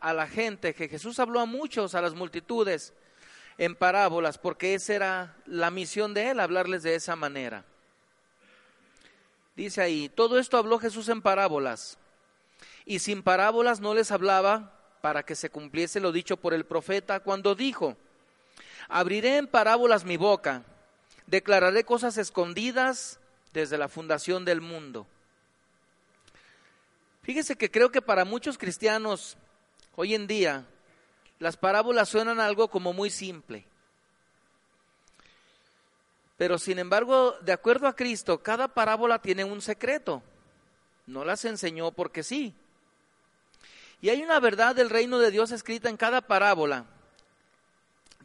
a la gente, que Jesús habló a muchos, a las multitudes, en parábolas, porque esa era la misión de él, hablarles de esa manera. Dice ahí, todo esto habló Jesús en parábolas, y sin parábolas no les hablaba para que se cumpliese lo dicho por el profeta cuando dijo, abriré en parábolas mi boca, declararé cosas escondidas desde la fundación del mundo. Fíjese que creo que para muchos cristianos hoy en día las parábolas suenan algo como muy simple. Pero sin embargo, de acuerdo a Cristo, cada parábola tiene un secreto. No las enseñó porque sí. Y hay una verdad del reino de Dios escrita en cada parábola.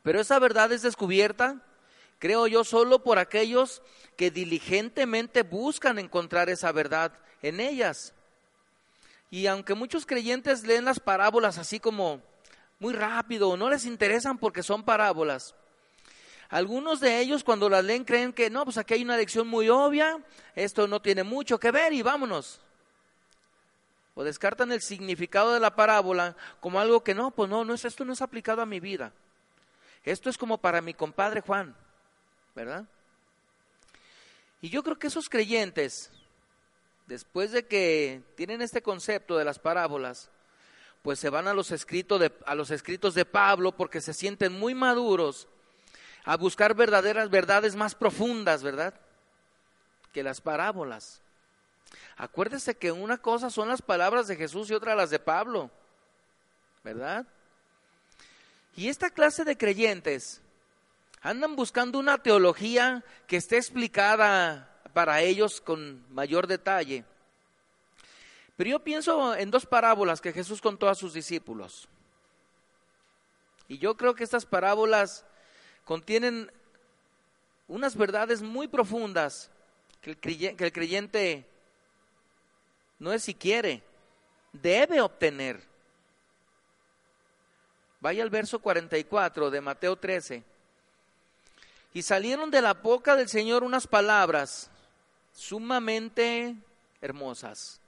Pero esa verdad es descubierta, creo yo, solo por aquellos que diligentemente buscan encontrar esa verdad en ellas. Y aunque muchos creyentes leen las parábolas así como muy rápido, no les interesan porque son parábolas. Algunos de ellos cuando las leen creen que no, pues aquí hay una lección muy obvia, esto no tiene mucho que ver y vámonos. O descartan el significado de la parábola como algo que no, pues no, no es, esto no es aplicado a mi vida. Esto es como para mi compadre Juan, ¿verdad? Y yo creo que esos creyentes, después de que tienen este concepto de las parábolas, pues se van a los, escritos de, a los escritos de Pablo porque se sienten muy maduros a buscar verdaderas verdades más profundas, ¿verdad? Que las parábolas. Acuérdese que una cosa son las palabras de Jesús y otra las de Pablo, ¿verdad? Y esta clase de creyentes andan buscando una teología que esté explicada para ellos con mayor detalle. Pero yo pienso en dos parábolas que Jesús contó a sus discípulos. Y yo creo que estas parábolas contienen unas verdades muy profundas que el creyente, no es si quiere, debe obtener. Vaya al verso 44 de Mateo 13. Y salieron de la boca del Señor unas palabras sumamente hermosas.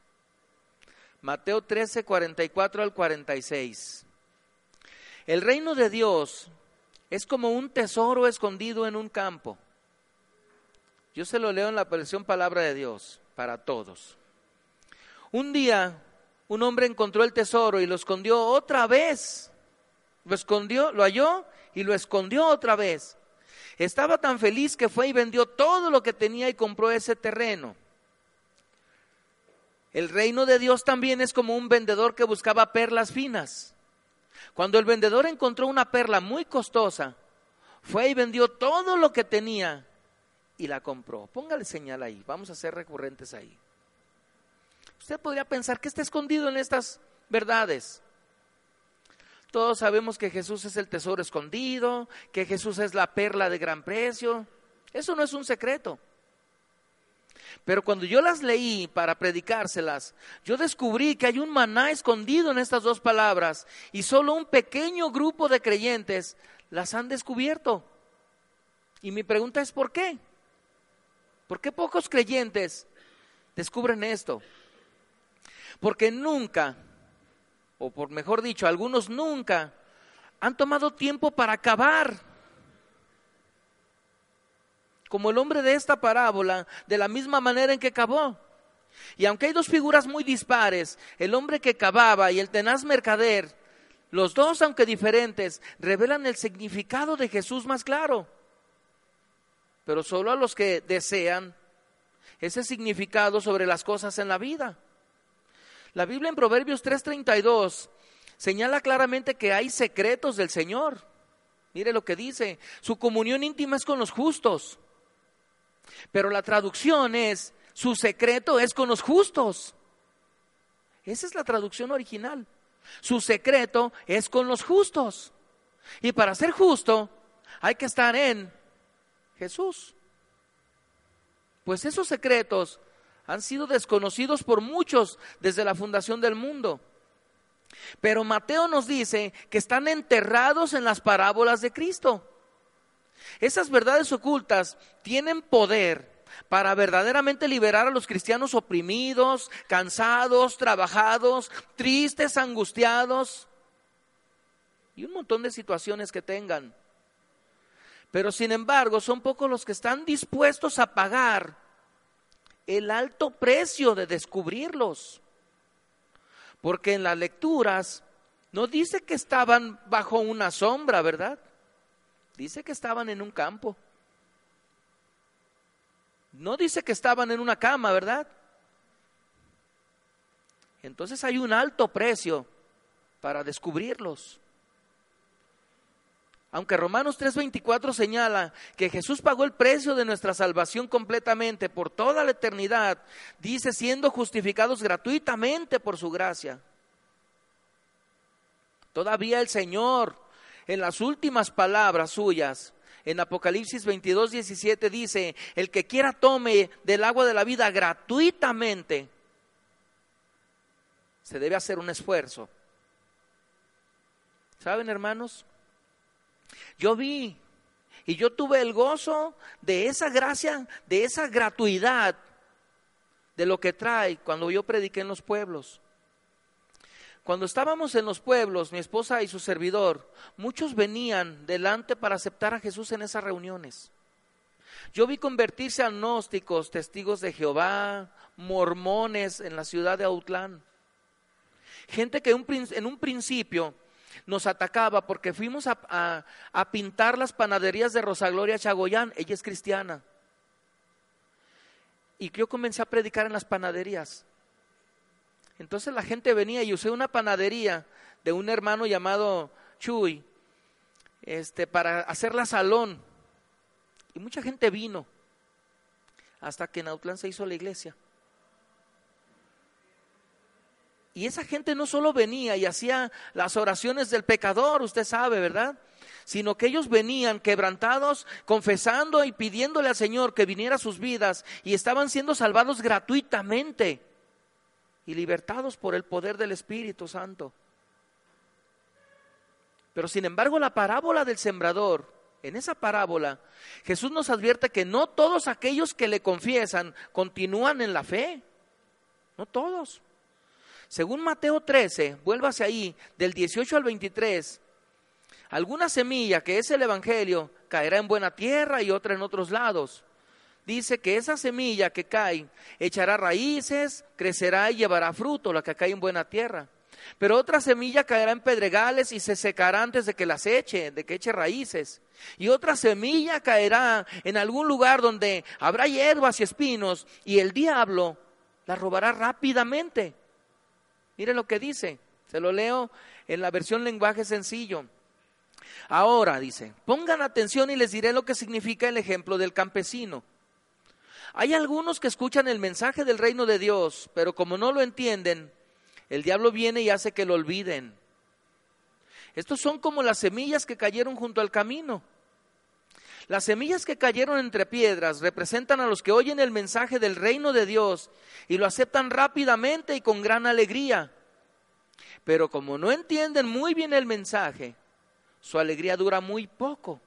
Mateo 13, 44 al 46. El reino de Dios es como un tesoro escondido en un campo. Yo se lo leo en la versión palabra de Dios para todos. Un día un hombre encontró el tesoro y lo escondió otra vez. Lo escondió, lo halló y lo escondió otra vez. Estaba tan feliz que fue y vendió todo lo que tenía y compró ese terreno. El reino de Dios también es como un vendedor que buscaba perlas finas. Cuando el vendedor encontró una perla muy costosa, fue y vendió todo lo que tenía y la compró. Póngale señal ahí, vamos a ser recurrentes ahí. Usted podría pensar que está escondido en estas verdades. Todos sabemos que Jesús es el tesoro escondido, que Jesús es la perla de gran precio. Eso no es un secreto. Pero cuando yo las leí para predicárselas, yo descubrí que hay un maná escondido en estas dos palabras y solo un pequeño grupo de creyentes las han descubierto. Y mi pregunta es, ¿por qué? ¿Por qué pocos creyentes descubren esto? Porque nunca o por mejor dicho, algunos nunca han tomado tiempo para acabar. Como el hombre de esta parábola, de la misma manera en que cavó. Y aunque hay dos figuras muy dispares, el hombre que cavaba y el tenaz mercader, los dos, aunque diferentes, revelan el significado de Jesús más claro. Pero solo a los que desean ese significado sobre las cosas en la vida. La Biblia en Proverbios 3:32 señala claramente que hay secretos del Señor. Mire lo que dice, su comunión íntima es con los justos. Pero la traducción es, su secreto es con los justos. Esa es la traducción original. Su secreto es con los justos. Y para ser justo hay que estar en Jesús. Pues esos secretos han sido desconocidos por muchos desde la fundación del mundo. Pero Mateo nos dice que están enterrados en las parábolas de Cristo. Esas verdades ocultas tienen poder para verdaderamente liberar a los cristianos oprimidos, cansados, trabajados, tristes, angustiados. y un montón de situaciones que tengan. Pero sin embargo, son pocos los que están dispuestos a pagar el alto precio de descubrirlos. Porque en las lecturas no dice que estaban bajo una sombra, ¿verdad? Dice que estaban en un campo. No dice que estaban en una cama, ¿verdad? Entonces hay un alto precio para descubrirlos. Aunque Romanos 3:24 señala que Jesús pagó el precio de nuestra salvación completamente por toda la eternidad, dice siendo justificados gratuitamente por su gracia. Todavía el Señor, en las últimas palabras suyas, en Apocalipsis 22, 17 dice, el que quiera tome del agua de la vida gratuitamente, se debe hacer un esfuerzo. ¿Saben, hermanos? Yo vi y yo tuve el gozo de esa gracia, de esa gratuidad de lo que trae cuando yo prediqué en los pueblos. Cuando estábamos en los pueblos, mi esposa y su servidor, muchos venían delante para aceptar a Jesús en esas reuniones. Yo vi convertirse agnósticos, testigos de Jehová, mormones en la ciudad de Autlán. Gente que en un principio nos atacaba porque fuimos a, pintar las panaderías de Rosa Gloria Chagoyán, ella es cristiana. Y yo comencé a predicar en las panaderías. Entonces la gente venía y usé una panadería de un hermano llamado Chuy este, para hacer la salón. Y mucha gente vino hasta que en Autlán se hizo la iglesia. Y esa gente no solo venía y hacía las oraciones del pecador, usted sabe, ¿verdad? Sino que ellos venían quebrantados, confesando y pidiéndole al Señor que viniera a sus vidas y estaban siendo salvados gratuitamente y libertados por el poder del Espíritu Santo. Pero sin embargo la parábola del sembrador, en esa parábola, Jesús nos advierte que no todos aquellos que le confiesan continúan en la fe, no todos. Según Mateo 13, vuélvase ahí, del 18 al 23, alguna semilla que es el Evangelio caerá en buena tierra y otra en otros lados dice que esa semilla que cae echará raíces, crecerá y llevará fruto, la que cae en buena tierra. Pero otra semilla caerá en pedregales y se secará antes de que las eche, de que eche raíces. Y otra semilla caerá en algún lugar donde habrá hierbas y espinos y el diablo la robará rápidamente. Mire lo que dice, se lo leo en la versión lenguaje sencillo. Ahora dice, pongan atención y les diré lo que significa el ejemplo del campesino. Hay algunos que escuchan el mensaje del reino de Dios, pero como no lo entienden, el diablo viene y hace que lo olviden. Estos son como las semillas que cayeron junto al camino. Las semillas que cayeron entre piedras representan a los que oyen el mensaje del reino de Dios y lo aceptan rápidamente y con gran alegría. Pero como no entienden muy bien el mensaje, su alegría dura muy poco.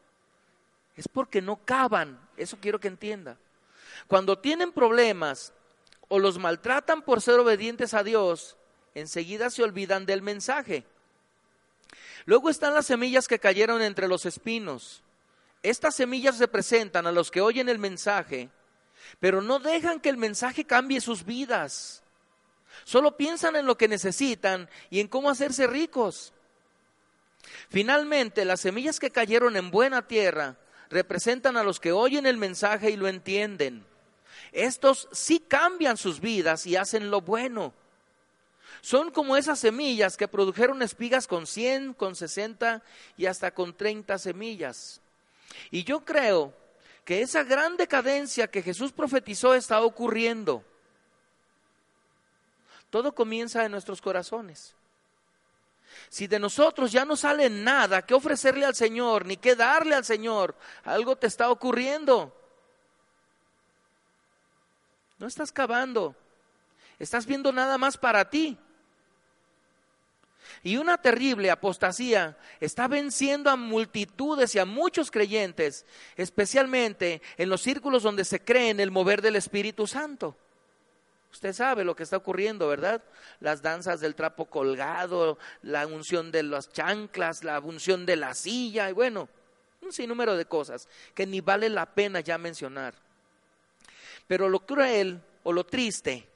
Es porque no caban, eso quiero que entienda. Cuando tienen problemas o los maltratan por ser obedientes a Dios, enseguida se olvidan del mensaje. Luego están las semillas que cayeron entre los espinos. Estas semillas representan a los que oyen el mensaje, pero no dejan que el mensaje cambie sus vidas. Solo piensan en lo que necesitan y en cómo hacerse ricos. Finalmente, las semillas que cayeron en buena tierra representan a los que oyen el mensaje y lo entienden. Estos sí cambian sus vidas y hacen lo bueno. Son como esas semillas que produjeron espigas con 100, con 60 y hasta con 30 semillas. Y yo creo que esa gran decadencia que Jesús profetizó está ocurriendo. Todo comienza en nuestros corazones. Si de nosotros ya no sale nada que ofrecerle al Señor, ni que darle al Señor, algo te está ocurriendo. No estás cavando, estás viendo nada más para ti. Y una terrible apostasía está venciendo a multitudes y a muchos creyentes, especialmente en los círculos donde se cree en el mover del Espíritu Santo. Usted sabe lo que está ocurriendo, ¿verdad? Las danzas del trapo colgado, la unción de las chanclas, la unción de la silla, y bueno, un sinnúmero de cosas que ni vale la pena ya mencionar. Pero lo cruel o lo triste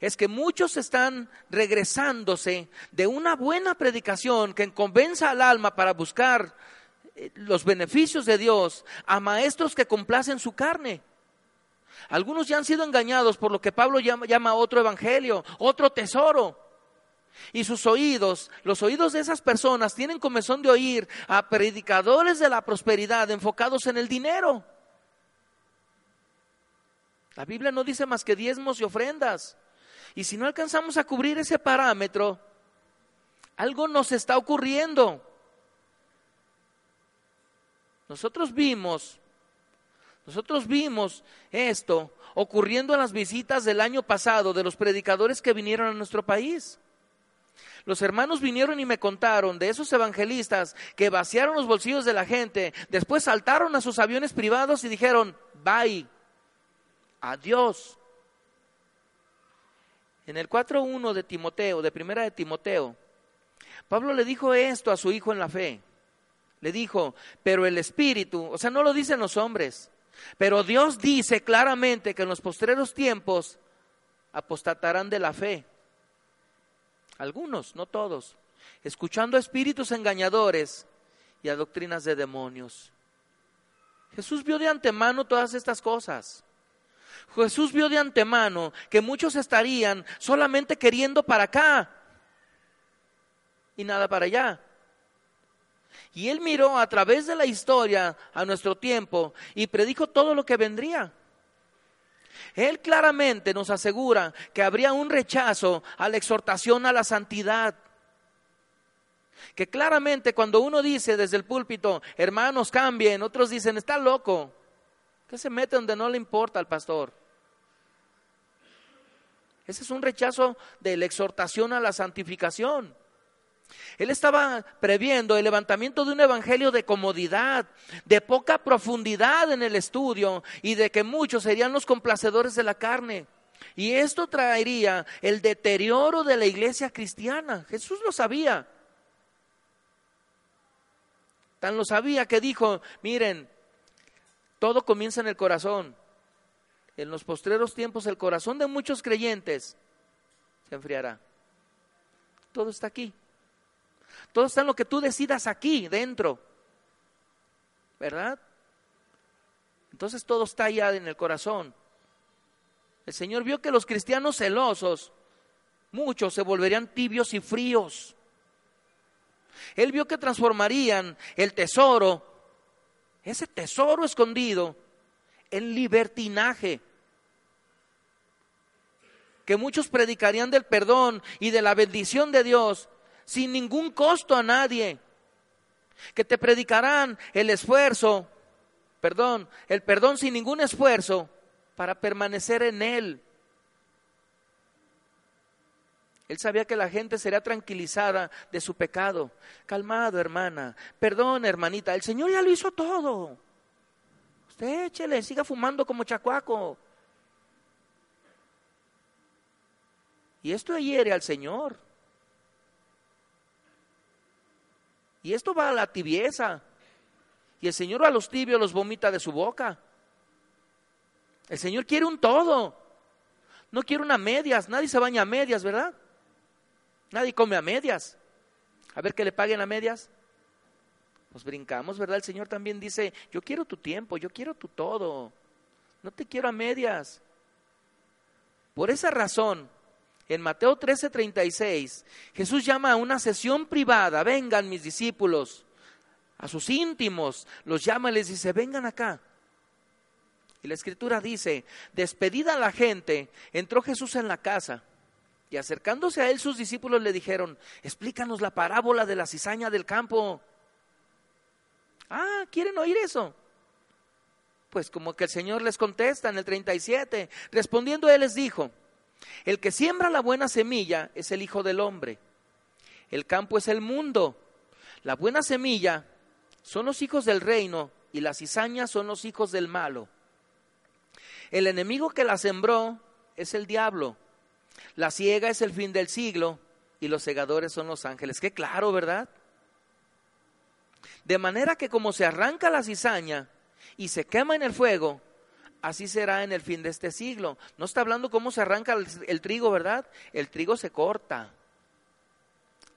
es que muchos están regresándose de una buena predicación que convenza al alma para buscar eh, los beneficios de Dios a maestros que complacen su carne. Algunos ya han sido engañados por lo que Pablo llama, otro evangelio, otro tesoro. Y sus oídos, los oídos de esas personas tienen comezón de oír a predicadores de la prosperidad enfocados en el dinero. La Biblia no dice más que diezmos y ofrendas. Y si no alcanzamos a cubrir ese parámetro, algo nos está ocurriendo. Nosotros vimos nosotros vimos esto ocurriendo en las visitas del año pasado de los predicadores que vinieron a nuestro país. Los hermanos vinieron y me contaron de esos evangelistas que vaciaron los bolsillos de la gente, después saltaron a sus aviones privados y dijeron, bye, adiós. En el 4.1 de Timoteo, de primera de Timoteo, Pablo le dijo esto a su hijo en la fe. Le dijo, pero el Espíritu, o sea, no lo dicen los hombres, pero Dios dice claramente que en los postreros tiempos apostatarán de la fe. Algunos, no todos, escuchando a espíritus engañadores y a doctrinas de demonios. Jesús vio de antemano todas estas cosas. Jesús vio de antemano que muchos estarían solamente queriendo para acá y nada para allá. Y él miró a través de la historia a nuestro tiempo y predijo todo lo que vendría. Él claramente nos asegura que habría un rechazo a la exhortación a la santidad. Que claramente cuando uno dice desde el púlpito, hermanos cambien, otros dicen, está loco, que se mete donde no le importa al pastor. Ese es un rechazo de la exhortación a la santificación. Él estaba previendo el levantamiento de un evangelio de comodidad, de poca profundidad en el estudio y de que muchos serían los complacedores de la carne. Y esto traería el deterioro de la iglesia cristiana. Jesús lo sabía. Tan lo sabía que dijo, miren, todo comienza en el corazón. En los postreros tiempos el corazón de muchos creyentes se enfriará. Todo está aquí. Todo está en lo que tú decidas aquí, dentro. ¿Verdad? Entonces todo está allá en el corazón. El Señor vio que los cristianos celosos, muchos se volverían tibios y fríos. Él vio que transformarían el tesoro, ese tesoro escondido, en libertinaje. Que muchos predicarían del perdón y de la bendición de Dios sin ningún costo a nadie, que te predicarán el esfuerzo, perdón, el perdón sin ningún esfuerzo para permanecer en Él. Él sabía que la gente sería tranquilizada de su pecado. Calmado, hermana. Perdón, hermanita. El Señor ya lo hizo todo. Usted échele, siga fumando como chacuaco. Y esto hiere al Señor. Y esto va a la tibieza. Y el Señor a los tibios los vomita de su boca. El Señor quiere un todo. No quiere una medias. Nadie se baña a medias, ¿verdad? Nadie come a medias. A ver que le paguen a medias. Nos brincamos, ¿verdad? El Señor también dice, yo quiero tu tiempo, yo quiero tu todo. No te quiero a medias. Por esa razón, en Mateo 13:36, Jesús llama a una sesión privada, vengan mis discípulos, a sus íntimos, los llama y les dice, vengan acá. Y la escritura dice, despedida la gente, entró Jesús en la casa y acercándose a él sus discípulos le dijeron, explícanos la parábola de la cizaña del campo. Ah, ¿quieren oír eso? Pues como que el Señor les contesta en el 37, respondiendo él les dijo, el que siembra la buena semilla es el Hijo del Hombre. El campo es el mundo. La buena semilla son los hijos del reino y las cizañas son los hijos del malo. El enemigo que la sembró es el diablo, la ciega es el fin del siglo y los segadores son los ángeles. Qué claro, ¿verdad? De manera que como se arranca la cizaña y se quema en el fuego, así será en el fin de este siglo. No está hablando cómo se arranca el, trigo, ¿verdad? El trigo se corta.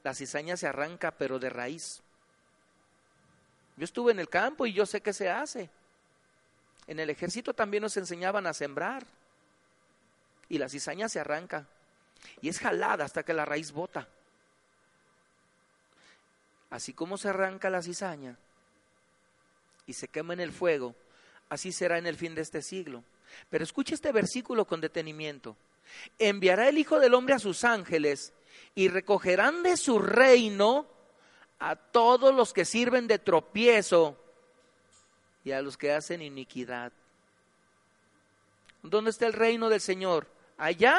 La cizaña se arranca, pero de raíz. Yo estuve en el campo y yo sé qué se hace. En el ejército también nos enseñaban a sembrar. Y la cizaña se arranca. Y es jalada hasta que la raíz bota. Así como se arranca la cizaña y se quema en el fuego, así será en el fin de este siglo. Pero escuche este versículo con detenimiento. Enviará el Hijo del Hombre a sus ángeles y recogerán de su reino a todos los que sirven de tropiezo y a los que hacen iniquidad. ¿Dónde está el reino del Señor? ¿Allá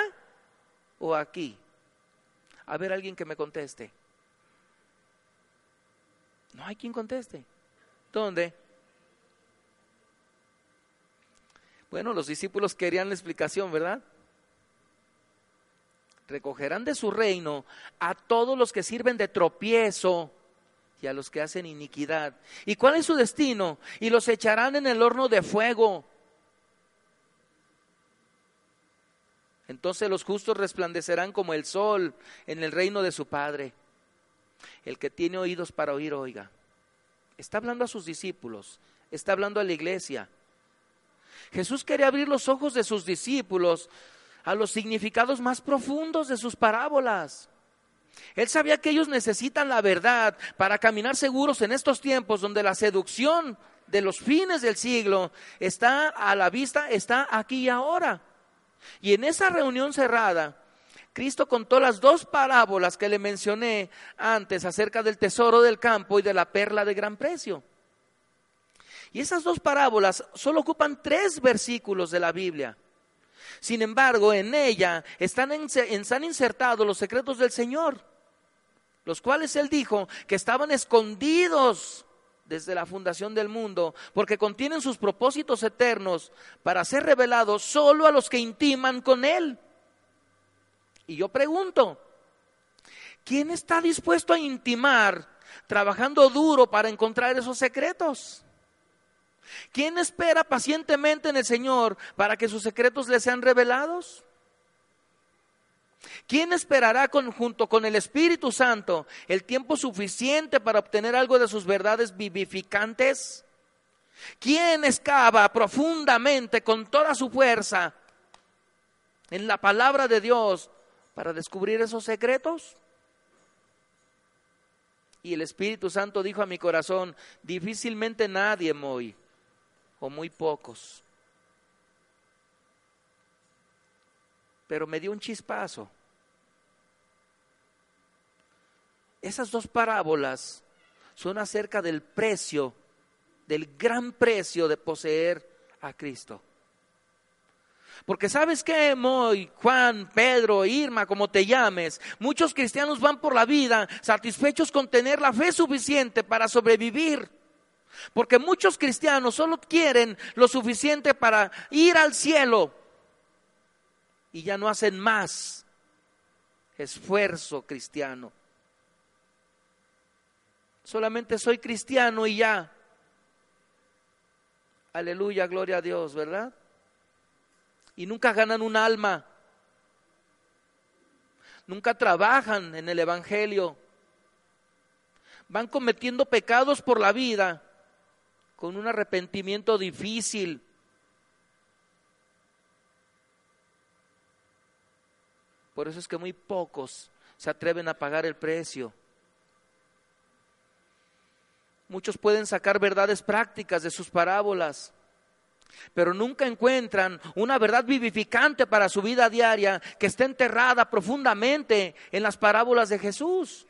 o aquí? A ver alguien que me conteste. No hay quien conteste. ¿Dónde? Bueno, los discípulos querían la explicación, ¿verdad? Recogerán de su reino a todos los que sirven de tropiezo y a los que hacen iniquidad. ¿Y cuál es su destino? Y los echarán en el horno de fuego. Entonces los justos resplandecerán como el sol en el reino de su Padre. El que tiene oídos para oír, oiga. Está hablando a sus discípulos, está hablando a la iglesia. Jesús quería abrir los ojos de sus discípulos a los significados más profundos de sus parábolas. Él sabía que ellos necesitan la verdad para caminar seguros en estos tiempos donde la seducción de los fines del siglo está a la vista, está aquí y ahora. Y en esa reunión cerrada, Cristo contó las dos parábolas que le mencioné antes acerca del tesoro del campo y de la perla de gran precio. Y esas dos parábolas solo ocupan tres versículos de la Biblia. Sin embargo, en ella están, están insertados los secretos del Señor, los cuales Él dijo que estaban escondidos desde la fundación del mundo, porque contienen sus propósitos eternos para ser revelados solo a los que intiman con Él. Y yo pregunto, ¿quién está dispuesto a intimar trabajando duro para encontrar esos secretos? ¿Quién espera pacientemente en el Señor para que sus secretos le sean revelados? ¿Quién esperará junto con el Espíritu Santo el tiempo suficiente para obtener algo de sus verdades vivificantes? ¿Quién excava profundamente con toda su fuerza en la palabra de Dios para descubrir esos secretos? Y el Espíritu Santo dijo a mi corazón, difícilmente nadie, Moy, o muy pocos. Pero me dio un chispazo. Esas dos parábolas son acerca del precio, del gran precio de poseer a Cristo. Porque sabes qué, Moy, Juan, Pedro, Irma, como te llames, muchos cristianos van por la vida satisfechos con tener la fe suficiente para sobrevivir. Porque muchos cristianos solo quieren lo suficiente para ir al cielo y ya no hacen más esfuerzo cristiano. Solamente soy cristiano y ya. Aleluya, gloria a Dios, ¿verdad? Y nunca ganan un alma. Nunca trabajan en el Evangelio. Van cometiendo pecados por la vida con un arrepentimiento difícil. Por eso es que muy pocos se atreven a pagar el precio. Muchos pueden sacar verdades prácticas de sus parábolas, pero nunca encuentran una verdad vivificante para su vida diaria que esté enterrada profundamente en las parábolas de Jesús.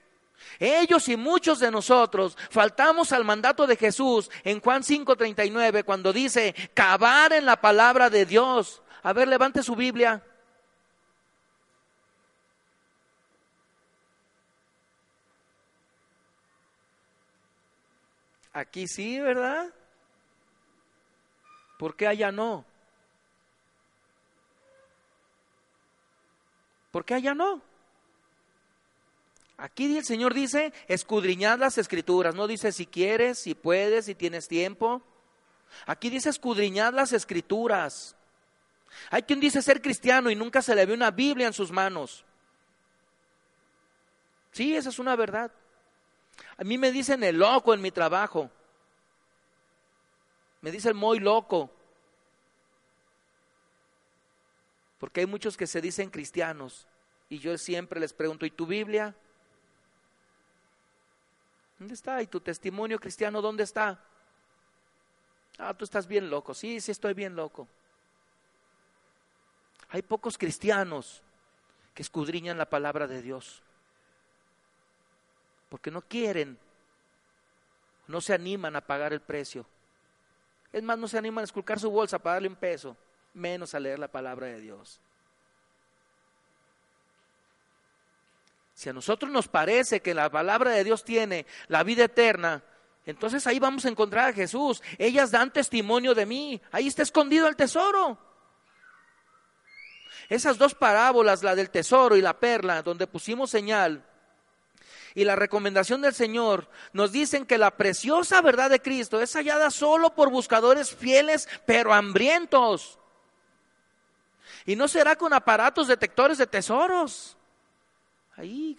Ellos y muchos de nosotros faltamos al mandato de Jesús en Juan 5:39 cuando dice, cavar en la palabra de Dios. A ver, levante su Biblia. Aquí sí, ¿verdad? ¿Por qué allá no? ¿Por qué allá no? Aquí el Señor dice, escudriñad las escrituras, no dice si quieres, si puedes, si tienes tiempo. Aquí dice escudriñad las escrituras. Hay quien dice ser cristiano y nunca se le ve una Biblia en sus manos. Sí, esa es una verdad. A mí me dicen el loco en mi trabajo. Me dicen muy loco. Porque hay muchos que se dicen cristianos. Y yo siempre les pregunto, ¿y tu Biblia? ¿Dónde está? ¿Y tu testimonio cristiano dónde está? Ah, tú estás bien loco. Sí, sí estoy bien loco. Hay pocos cristianos que escudriñan la palabra de Dios. Porque no quieren, no se animan a pagar el precio. Es más, no se animan a esculcar su bolsa para darle un peso, menos a leer la palabra de Dios. Si a nosotros nos parece que la palabra de Dios tiene la vida eterna, entonces ahí vamos a encontrar a Jesús. Ellas dan testimonio de mí. Ahí está escondido el tesoro. Esas dos parábolas, la del tesoro y la perla, donde pusimos señal, y la recomendación del Señor, nos dicen que la preciosa verdad de Cristo es hallada solo por buscadores fieles, pero hambrientos. Y no será con aparatos detectores de tesoros. Ahí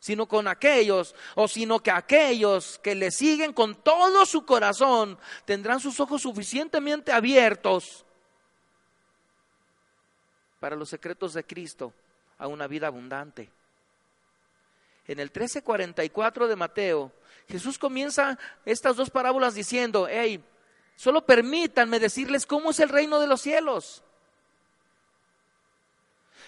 sino con aquellos, o sino que aquellos que le siguen con todo su corazón tendrán sus ojos suficientemente abiertos para los secretos de Cristo a una vida abundante. En el 13:44 de Mateo, Jesús comienza estas dos parábolas diciendo, hey, solo permítanme decirles cómo es el reino de los cielos.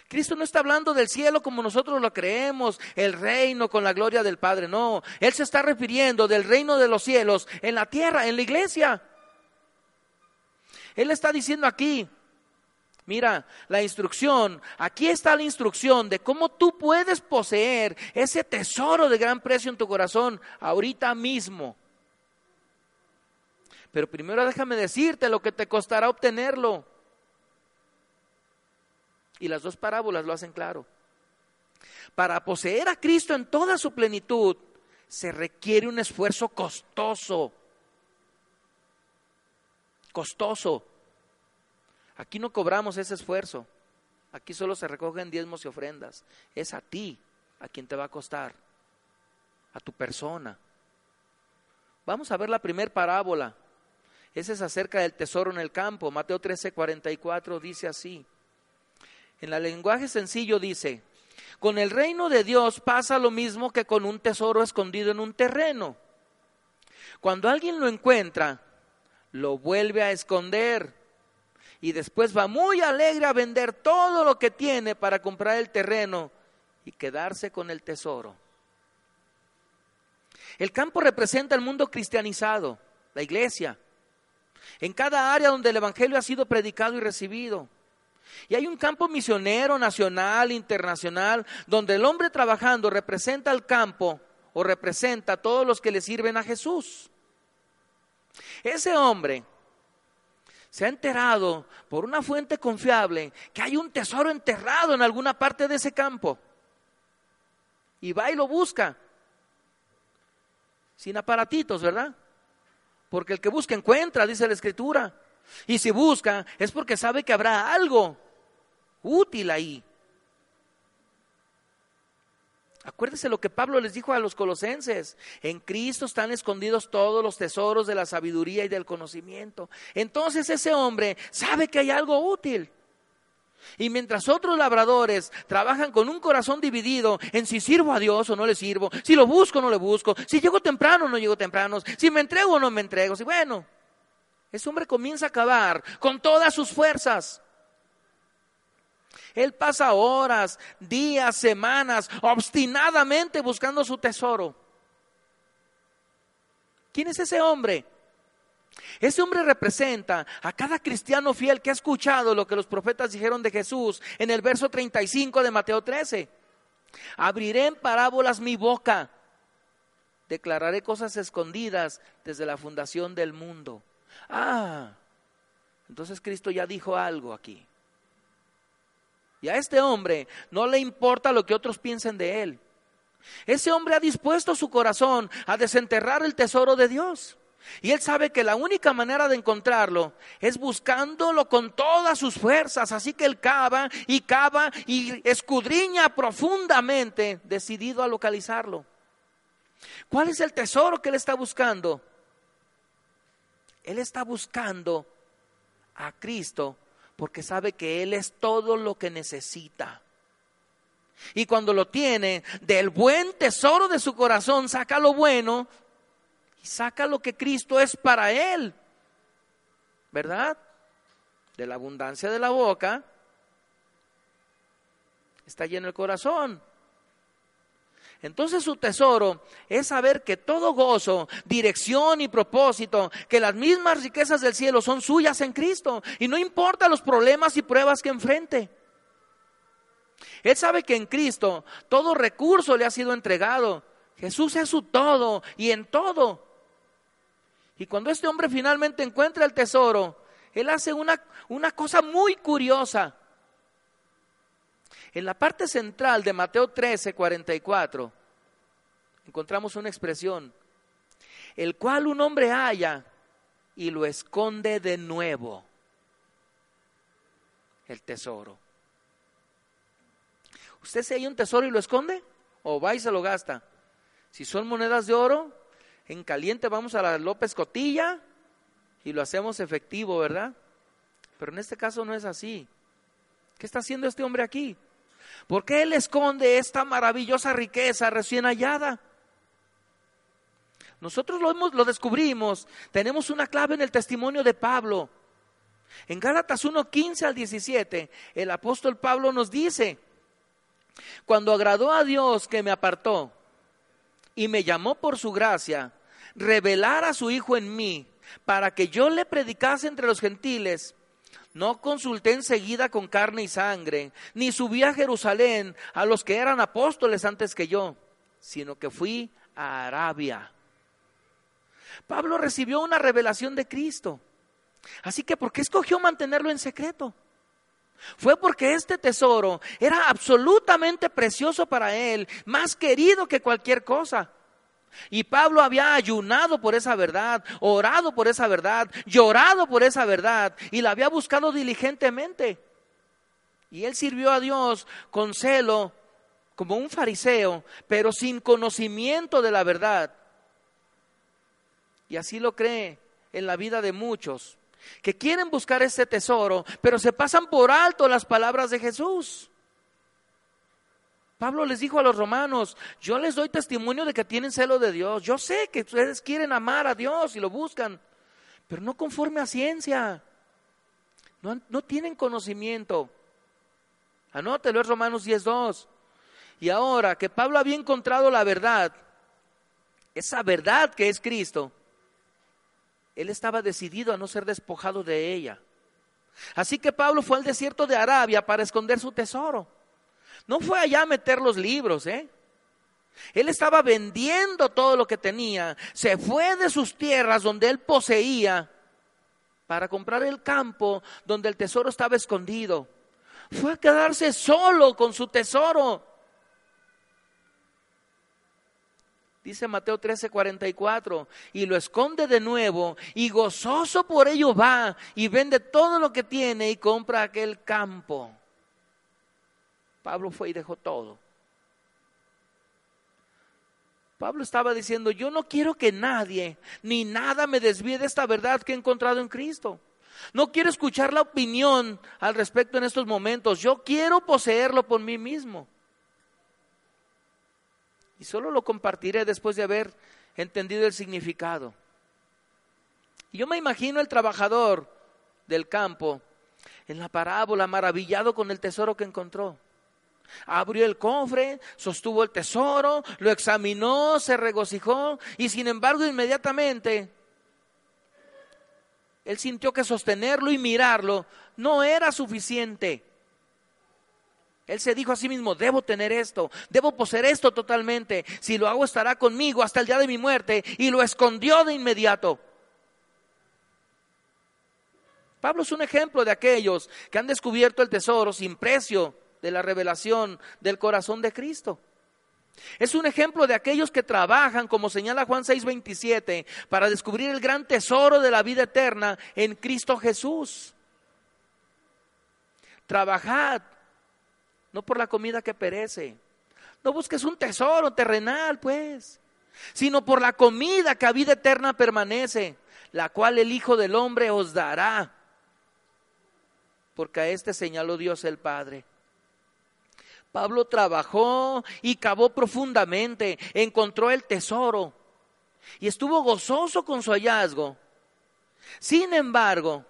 Cristo no está hablando del cielo como nosotros lo creemos, el reino con la gloria del Padre, no. Él se está refiriendo del reino de los cielos en la tierra, en la iglesia. Él está diciendo aquí, Mira, la instrucción, aquí está la instrucción de cómo tú puedes poseer ese tesoro de gran precio en tu corazón ahorita mismo. Pero primero déjame decirte lo que te costará obtenerlo. Y las dos parábolas lo hacen claro. Para poseer a Cristo en toda su plenitud se requiere un esfuerzo costoso. Costoso. Aquí no cobramos ese esfuerzo. Aquí solo se recogen diezmos y ofrendas. Es a ti a quien te va a costar, a tu persona. Vamos a ver la primera parábola. Esa es acerca del tesoro en el campo. Mateo 13, 44 dice así. En el lenguaje sencillo dice, con el reino de Dios pasa lo mismo que con un tesoro escondido en un terreno. Cuando alguien lo encuentra, lo vuelve a esconder y después va muy alegre a vender todo lo que tiene para comprar el terreno y quedarse con el tesoro. El campo representa el mundo cristianizado, la iglesia, en cada área donde el Evangelio ha sido predicado y recibido. Y hay un campo misionero nacional, internacional, donde el hombre trabajando representa el campo o representa a todos los que le sirven a Jesús. Ese hombre se ha enterado por una fuente confiable que hay un tesoro enterrado en alguna parte de ese campo. Y va y lo busca. Sin aparatitos, ¿verdad? Porque el que busca encuentra, dice la escritura. Y si busca es porque sabe que habrá algo útil ahí. Acuérdese lo que Pablo les dijo a los colosenses. En Cristo están escondidos todos los tesoros de la sabiduría y del conocimiento. Entonces ese hombre sabe que hay algo útil. Y mientras otros labradores trabajan con un corazón dividido en si sirvo a Dios o no le sirvo, si lo busco o no le busco, si llego temprano o no llego temprano, si me entrego o no me entrego, si bueno, ese hombre comienza a acabar con todas sus fuerzas. Él pasa horas, días, semanas, obstinadamente buscando su tesoro. ¿Quién es ese hombre? Ese hombre representa a cada cristiano fiel que ha escuchado lo que los profetas dijeron de Jesús en el verso 35 de Mateo 13. Abriré en parábolas mi boca, declararé cosas escondidas desde la fundación del mundo. Ah, entonces Cristo ya dijo algo aquí. Y a este hombre no le importa lo que otros piensen de él. Ese hombre ha dispuesto su corazón a desenterrar el tesoro de Dios. Y él sabe que la única manera de encontrarlo es buscándolo con todas sus fuerzas. Así que él cava y cava y escudriña profundamente, decidido a localizarlo. ¿Cuál es el tesoro que él está buscando? Él está buscando a Cristo porque sabe que Él es todo lo que necesita. Y cuando lo tiene, del buen tesoro de su corazón, saca lo bueno y saca lo que Cristo es para él. ¿Verdad? De la abundancia de la boca está lleno el corazón. Entonces su tesoro es saber que todo gozo, dirección y propósito, que las mismas riquezas del cielo son suyas en Cristo. Y no importa los problemas y pruebas que enfrente. Él sabe que en Cristo todo recurso le ha sido entregado. Jesús es su todo y en todo. Y cuando este hombre finalmente encuentra el tesoro, él hace una, una cosa muy curiosa. En la parte central de Mateo 13, 44, encontramos una expresión, el cual un hombre halla y lo esconde de nuevo, el tesoro. ¿Usted se halla un tesoro y lo esconde? ¿O va y se lo gasta? Si son monedas de oro, en caliente vamos a la López Cotilla y lo hacemos efectivo, ¿verdad? Pero en este caso no es así. ¿Qué está haciendo este hombre aquí? ¿Por qué él esconde esta maravillosa riqueza recién hallada? Nosotros lo, lo descubrimos. Tenemos una clave en el testimonio de Pablo. En Gálatas 1, 15 al 17, el apóstol Pablo nos dice, cuando agradó a Dios que me apartó y me llamó por su gracia, revelar a su Hijo en mí para que yo le predicase entre los gentiles, no consulté enseguida con carne y sangre, ni subí a Jerusalén a los que eran apóstoles antes que yo, sino que fui a Arabia. Pablo recibió una revelación de Cristo. Así que, ¿por qué escogió mantenerlo en secreto? Fue porque este tesoro era absolutamente precioso para él, más querido que cualquier cosa. Y Pablo había ayunado por esa verdad, orado por esa verdad, llorado por esa verdad y la había buscado diligentemente. Y él sirvió a Dios con celo, como un fariseo, pero sin conocimiento de la verdad. Y así lo cree en la vida de muchos, que quieren buscar ese tesoro, pero se pasan por alto las palabras de Jesús. Pablo les dijo a los romanos, yo les doy testimonio de que tienen celo de Dios. Yo sé que ustedes quieren amar a Dios y lo buscan, pero no conforme a ciencia. No, no tienen conocimiento. Anótelo, es Romanos 10.2. Y ahora que Pablo había encontrado la verdad, esa verdad que es Cristo, él estaba decidido a no ser despojado de ella. Así que Pablo fue al desierto de Arabia para esconder su tesoro. No fue allá a meter los libros, ¿eh? Él estaba vendiendo todo lo que tenía, se fue de sus tierras donde él poseía para comprar el campo donde el tesoro estaba escondido. Fue a quedarse solo con su tesoro. Dice Mateo 13, 44, y lo esconde de nuevo, y gozoso por ello va, y vende todo lo que tiene y compra aquel campo. Pablo fue y dejó todo. Pablo estaba diciendo, yo no quiero que nadie ni nada me desvíe de esta verdad que he encontrado en Cristo. No quiero escuchar la opinión al respecto en estos momentos. Yo quiero poseerlo por mí mismo. Y solo lo compartiré después de haber entendido el significado. yo me imagino el trabajador del campo en la parábola maravillado con el tesoro que encontró. Abrió el cofre, sostuvo el tesoro, lo examinó, se regocijó y sin embargo inmediatamente él sintió que sostenerlo y mirarlo no era suficiente. Él se dijo a sí mismo, debo tener esto, debo poseer esto totalmente. Si lo hago estará conmigo hasta el día de mi muerte. Y lo escondió de inmediato. Pablo es un ejemplo de aquellos que han descubierto el tesoro sin precio de la revelación del corazón de Cristo. Es un ejemplo de aquellos que trabajan, como señala Juan 6:27, para descubrir el gran tesoro de la vida eterna en Cristo Jesús. Trabajad, no por la comida que perece. No busques un tesoro terrenal, pues, sino por la comida que a vida eterna permanece, la cual el Hijo del Hombre os dará. Porque a este señaló Dios el Padre. Pablo trabajó y cavó profundamente, encontró el tesoro y estuvo gozoso con su hallazgo. Sin embargo,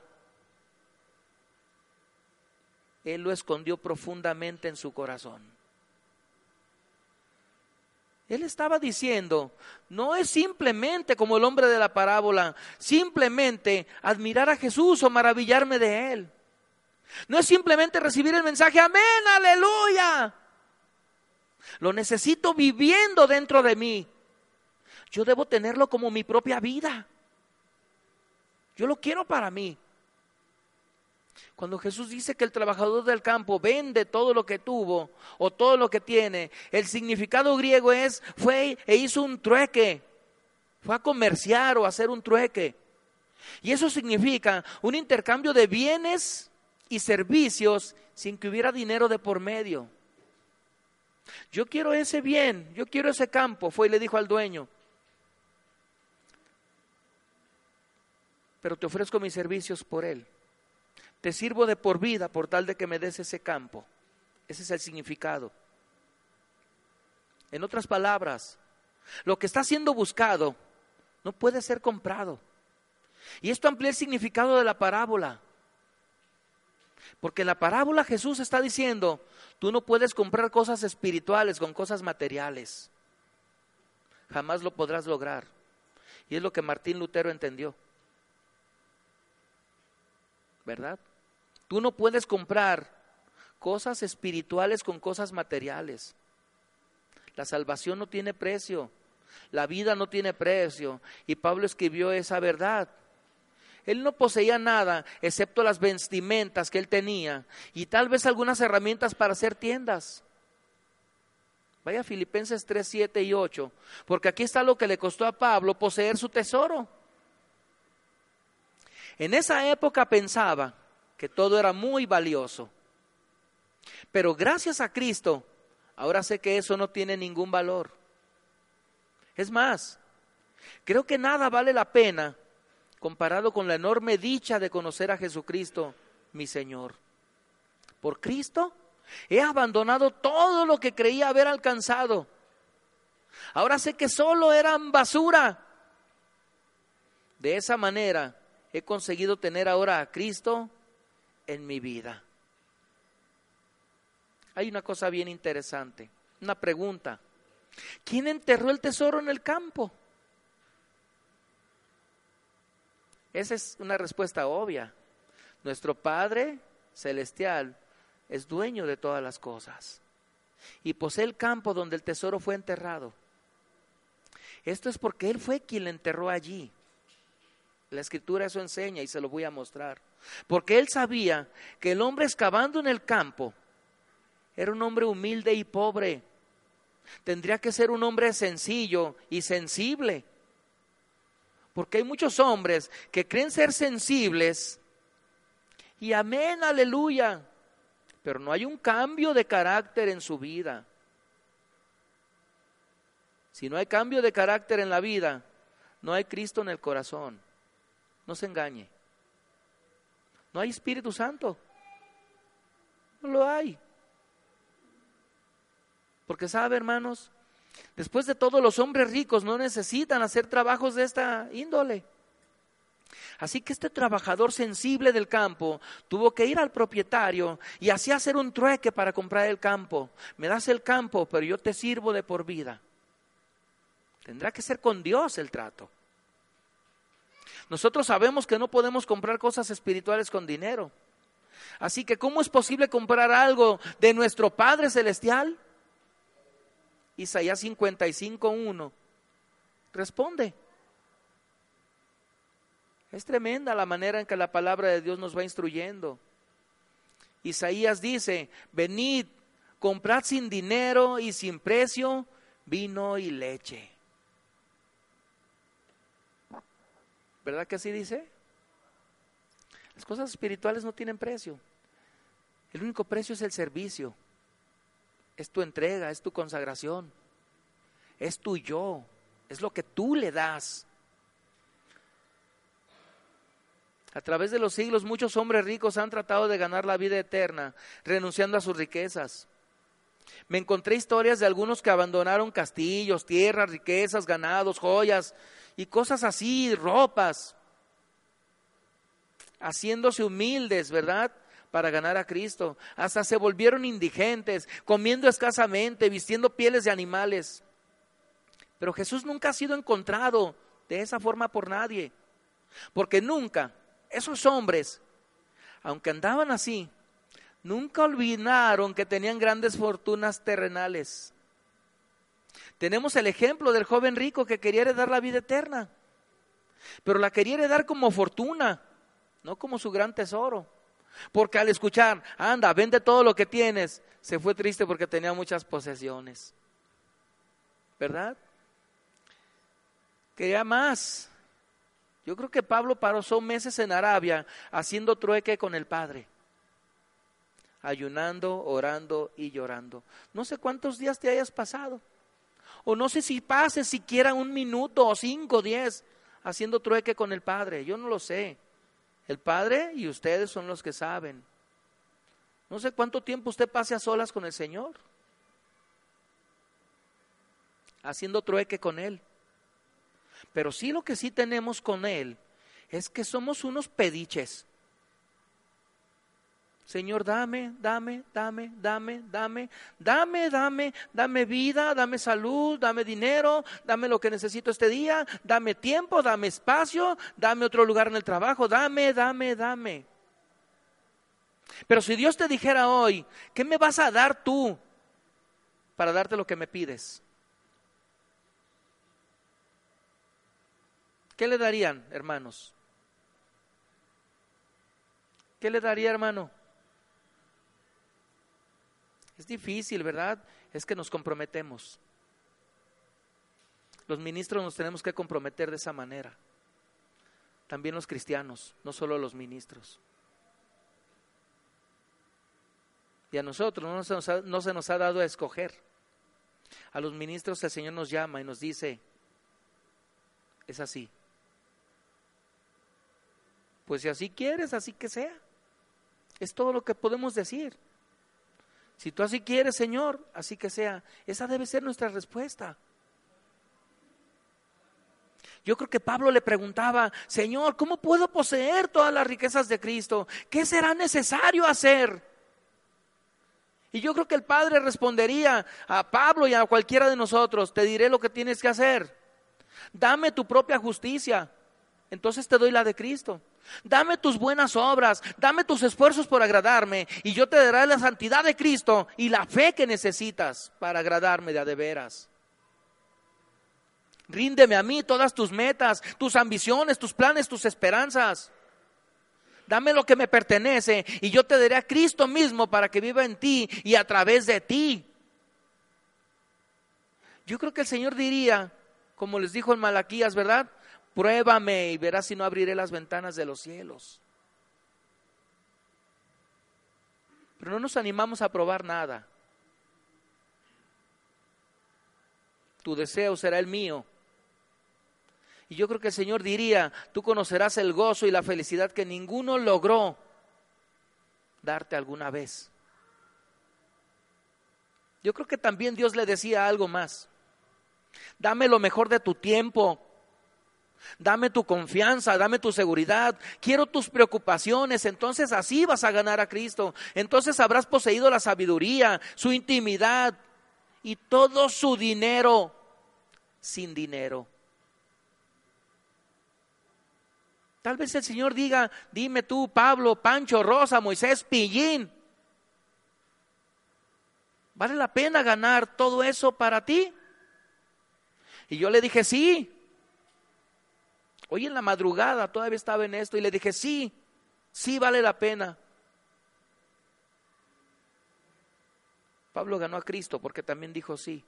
él lo escondió profundamente en su corazón. Él estaba diciendo, no es simplemente como el hombre de la parábola, simplemente admirar a Jesús o maravillarme de Él. No es simplemente recibir el mensaje, amén, aleluya. Lo necesito viviendo dentro de mí. Yo debo tenerlo como mi propia vida. Yo lo quiero para mí. Cuando Jesús dice que el trabajador del campo vende todo lo que tuvo o todo lo que tiene, el significado griego es fue e hizo un trueque. Fue a comerciar o a hacer un trueque. Y eso significa un intercambio de bienes y servicios sin que hubiera dinero de por medio. Yo quiero ese bien, yo quiero ese campo, fue y le dijo al dueño. Pero te ofrezco mis servicios por él. Te sirvo de por vida por tal de que me des ese campo. Ese es el significado. En otras palabras, lo que está siendo buscado no puede ser comprado. Y esto amplía el significado de la parábola. Porque en la parábola Jesús está diciendo, tú no puedes comprar cosas espirituales con cosas materiales. Jamás lo podrás lograr. Y es lo que Martín Lutero entendió. ¿Verdad? Tú no puedes comprar cosas espirituales con cosas materiales. La salvación no tiene precio. La vida no tiene precio. Y Pablo escribió esa verdad. Él no poseía nada excepto las vestimentas que él tenía y tal vez algunas herramientas para hacer tiendas. Vaya Filipenses 3, 7 y 8, porque aquí está lo que le costó a Pablo poseer su tesoro. En esa época pensaba que todo era muy valioso, pero gracias a Cristo, ahora sé que eso no tiene ningún valor. Es más, creo que nada vale la pena comparado con la enorme dicha de conocer a Jesucristo, mi Señor. Por Cristo he abandonado todo lo que creía haber alcanzado. Ahora sé que solo eran basura. De esa manera he conseguido tener ahora a Cristo en mi vida. Hay una cosa bien interesante, una pregunta. ¿Quién enterró el tesoro en el campo? Esa es una respuesta obvia. Nuestro Padre Celestial es dueño de todas las cosas y posee el campo donde el tesoro fue enterrado. Esto es porque Él fue quien le enterró allí. La escritura eso enseña y se lo voy a mostrar. Porque Él sabía que el hombre excavando en el campo era un hombre humilde y pobre. Tendría que ser un hombre sencillo y sensible. Porque hay muchos hombres que creen ser sensibles y amén, aleluya, pero no hay un cambio de carácter en su vida. Si no hay cambio de carácter en la vida, no hay Cristo en el corazón. No se engañe. No hay Espíritu Santo. No lo hay. Porque sabe, hermanos, Después de todo, los hombres ricos no necesitan hacer trabajos de esta índole. Así que este trabajador sensible del campo tuvo que ir al propietario y así hacer un trueque para comprar el campo. Me das el campo, pero yo te sirvo de por vida. Tendrá que ser con Dios el trato. Nosotros sabemos que no podemos comprar cosas espirituales con dinero. Así que, ¿cómo es posible comprar algo de nuestro Padre Celestial? Isaías 55.1, responde. Es tremenda la manera en que la palabra de Dios nos va instruyendo. Isaías dice, venid comprad sin dinero y sin precio vino y leche. ¿Verdad que así dice? Las cosas espirituales no tienen precio. El único precio es el servicio. Es tu entrega, es tu consagración. Es tu yo. Es lo que tú le das. A través de los siglos muchos hombres ricos han tratado de ganar la vida eterna, renunciando a sus riquezas. Me encontré historias de algunos que abandonaron castillos, tierras, riquezas, ganados, joyas y cosas así, ropas, haciéndose humildes, ¿verdad? Para ganar a Cristo. Hasta se volvieron indigentes, comiendo escasamente, vistiendo pieles de animales. Pero Jesús nunca ha sido encontrado de esa forma por nadie. Porque nunca, esos hombres, aunque andaban así, nunca olvidaron que tenían grandes fortunas terrenales. Tenemos el ejemplo del joven rico que quería heredar la vida eterna, pero la quería heredar como fortuna, no como su gran tesoro. Porque al escuchar, anda, vende todo lo que tienes, se fue triste porque tenía muchas posesiones. ¿Verdad? Quería más. Yo creo que Pablo pasó meses en Arabia haciendo trueque con el Padre ayunando, orando y llorando. No sé cuántos días te hayas pasado. O no sé si pases siquiera un minuto o cinco, diez, haciendo trueque con el Padre. Yo no lo sé. El Padre y ustedes son los que saben. No sé cuánto tiempo usted pase a solas con el Señor. Haciendo trueque con Él. Pero sí lo que sí tenemos con Él es que somos unos pediches. Señor, dame, dame, dame, dame, dame, dame, dame, dame vida, dame salud, dame dinero, dame lo que necesito este día, dame tiempo, dame espacio, dame otro lugar en el trabajo, dame, dame, dame. Pero si Dios te dijera hoy, ¿qué me vas a dar tú para darte lo que me pides? ¿Qué le darían, hermanos? ¿Qué le daría, hermano? Es difícil, ¿verdad? Es que nos comprometemos. Los ministros nos tenemos que comprometer de esa manera. También los cristianos, no solo los ministros. Y a nosotros no se, nos ha, no se nos ha dado a escoger. A los ministros el Señor nos llama y nos dice, es así. Pues si así quieres, así que sea. Es todo lo que podemos decir. Si tú así quieres, Señor, así que sea. Esa debe ser nuestra respuesta. Yo creo que Pablo le preguntaba, Señor, ¿cómo puedo poseer todas las riquezas de Cristo? ¿Qué será necesario hacer? Y yo creo que el Padre respondería a Pablo y a cualquiera de nosotros, te diré lo que tienes que hacer. Dame tu propia justicia, entonces te doy la de Cristo. Dame tus buenas obras, dame tus esfuerzos por agradarme y yo te daré la santidad de Cristo y la fe que necesitas para agradarme de a de veras. Ríndeme a mí todas tus metas, tus ambiciones, tus planes, tus esperanzas. Dame lo que me pertenece y yo te daré a Cristo mismo para que viva en ti y a través de ti. Yo creo que el Señor diría, como les dijo en Malaquías, ¿verdad? Pruébame y verás si no abriré las ventanas de los cielos. Pero no nos animamos a probar nada. Tu deseo será el mío. Y yo creo que el Señor diría, tú conocerás el gozo y la felicidad que ninguno logró darte alguna vez. Yo creo que también Dios le decía algo más. Dame lo mejor de tu tiempo, Dame tu confianza, dame tu seguridad, quiero tus preocupaciones, entonces así vas a ganar a Cristo. Entonces habrás poseído la sabiduría, su intimidad y todo su dinero sin dinero. Tal vez el Señor diga, dime tú, Pablo, Pancho, Rosa, Moisés, Pillín, ¿vale la pena ganar todo eso para ti? Y yo le dije, sí, Hoy en la madrugada todavía estaba en esto y le dije, sí, sí vale la pena. Pablo ganó a Cristo porque también dijo sí.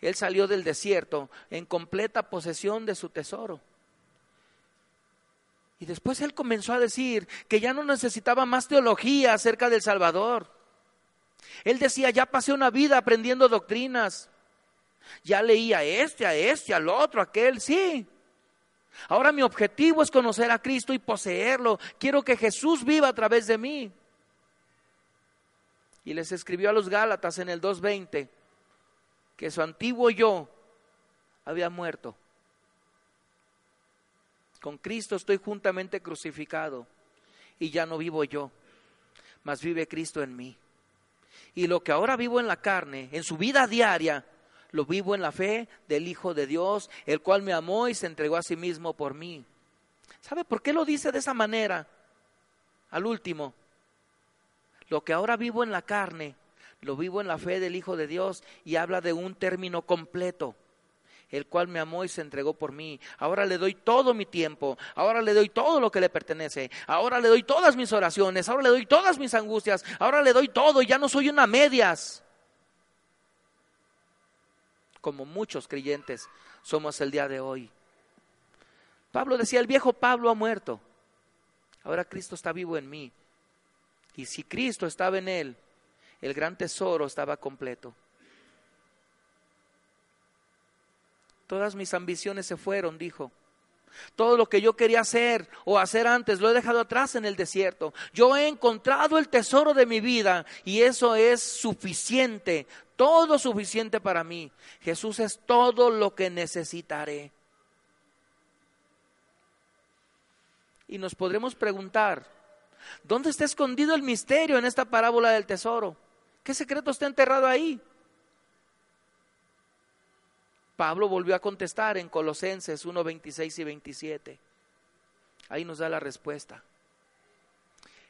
Él salió del desierto en completa posesión de su tesoro. Y después él comenzó a decir que ya no necesitaba más teología acerca del Salvador. Él decía, ya pasé una vida aprendiendo doctrinas. Ya leía este, a este, al otro, aquel, sí. Ahora mi objetivo es conocer a Cristo y poseerlo. Quiero que Jesús viva a través de mí. Y les escribió a los Gálatas en el 2.20 que su antiguo yo había muerto. Con Cristo estoy juntamente crucificado y ya no vivo yo, mas vive Cristo en mí. Y lo que ahora vivo en la carne, en su vida diaria, lo vivo en la fe del Hijo de Dios, el cual me amó y se entregó a sí mismo por mí. ¿Sabe por qué lo dice de esa manera? Al último, lo que ahora vivo en la carne, lo vivo en la fe del Hijo de Dios y habla de un término completo el cual me amó y se entregó por mí. Ahora le doy todo mi tiempo, ahora le doy todo lo que le pertenece, ahora le doy todas mis oraciones, ahora le doy todas mis angustias, ahora le doy todo ya no soy una medias. Como muchos creyentes somos el día de hoy. Pablo decía, el viejo Pablo ha muerto, ahora Cristo está vivo en mí. Y si Cristo estaba en él, el gran tesoro estaba completo. Todas mis ambiciones se fueron, dijo. Todo lo que yo quería hacer o hacer antes lo he dejado atrás en el desierto. Yo he encontrado el tesoro de mi vida y eso es suficiente, todo suficiente para mí. Jesús es todo lo que necesitaré. Y nos podremos preguntar, ¿dónde está escondido el misterio en esta parábola del tesoro? ¿Qué secreto está enterrado ahí? Pablo volvió a contestar en Colosenses 1, 26 y 27. Ahí nos da la respuesta.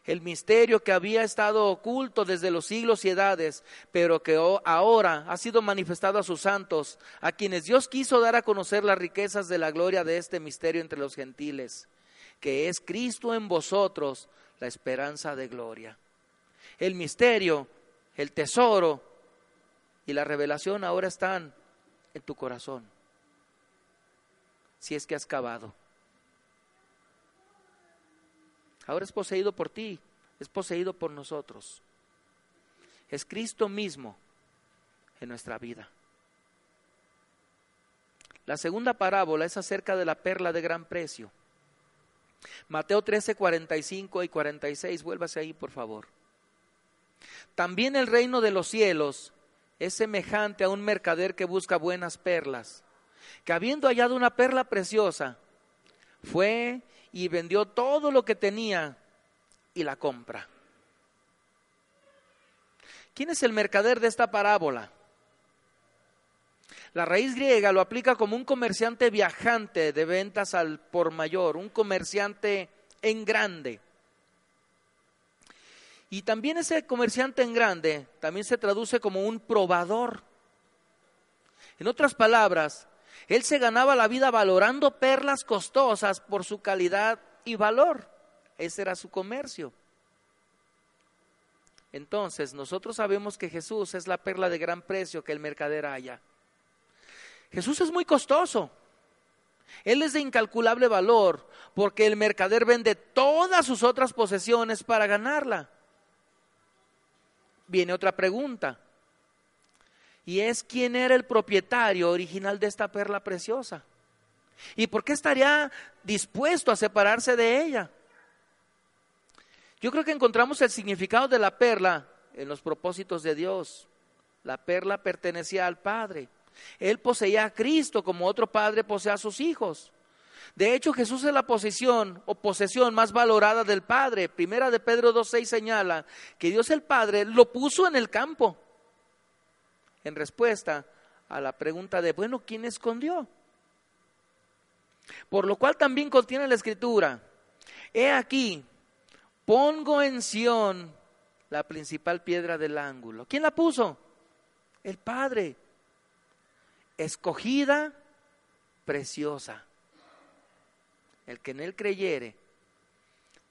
El misterio que había estado oculto desde los siglos y edades, pero que ahora ha sido manifestado a sus santos, a quienes Dios quiso dar a conocer las riquezas de la gloria de este misterio entre los gentiles, que es Cristo en vosotros, la esperanza de gloria. El misterio, el tesoro y la revelación ahora están en tu corazón, si es que has cavado. Ahora es poseído por ti, es poseído por nosotros. Es Cristo mismo en nuestra vida. La segunda parábola es acerca de la perla de gran precio. Mateo 13, 45 y 46, vuélvase ahí por favor. También el reino de los cielos es semejante a un mercader que busca buenas perlas, que habiendo hallado una perla preciosa, fue y vendió todo lo que tenía y la compra. ¿Quién es el mercader de esta parábola? La raíz griega lo aplica como un comerciante viajante de ventas al por mayor, un comerciante en grande. Y también ese comerciante en grande también se traduce como un probador. En otras palabras, él se ganaba la vida valorando perlas costosas por su calidad y valor. Ese era su comercio. Entonces, nosotros sabemos que Jesús es la perla de gran precio que el mercader haya. Jesús es muy costoso. Él es de incalculable valor porque el mercader vende todas sus otras posesiones para ganarla viene otra pregunta. Y es quién era el propietario original de esta perla preciosa. ¿Y por qué estaría dispuesto a separarse de ella? Yo creo que encontramos el significado de la perla en los propósitos de Dios. La perla pertenecía al Padre. Él poseía a Cristo como otro padre posee a sus hijos. De hecho, Jesús es la posición o posesión más valorada del Padre. Primera de Pedro 2.6 señala que Dios el Padre lo puso en el campo. En respuesta a la pregunta de, bueno, ¿quién escondió? Por lo cual también contiene la escritura, he aquí, pongo en Sión la principal piedra del ángulo. ¿Quién la puso? El Padre. Escogida, preciosa. El que en él creyere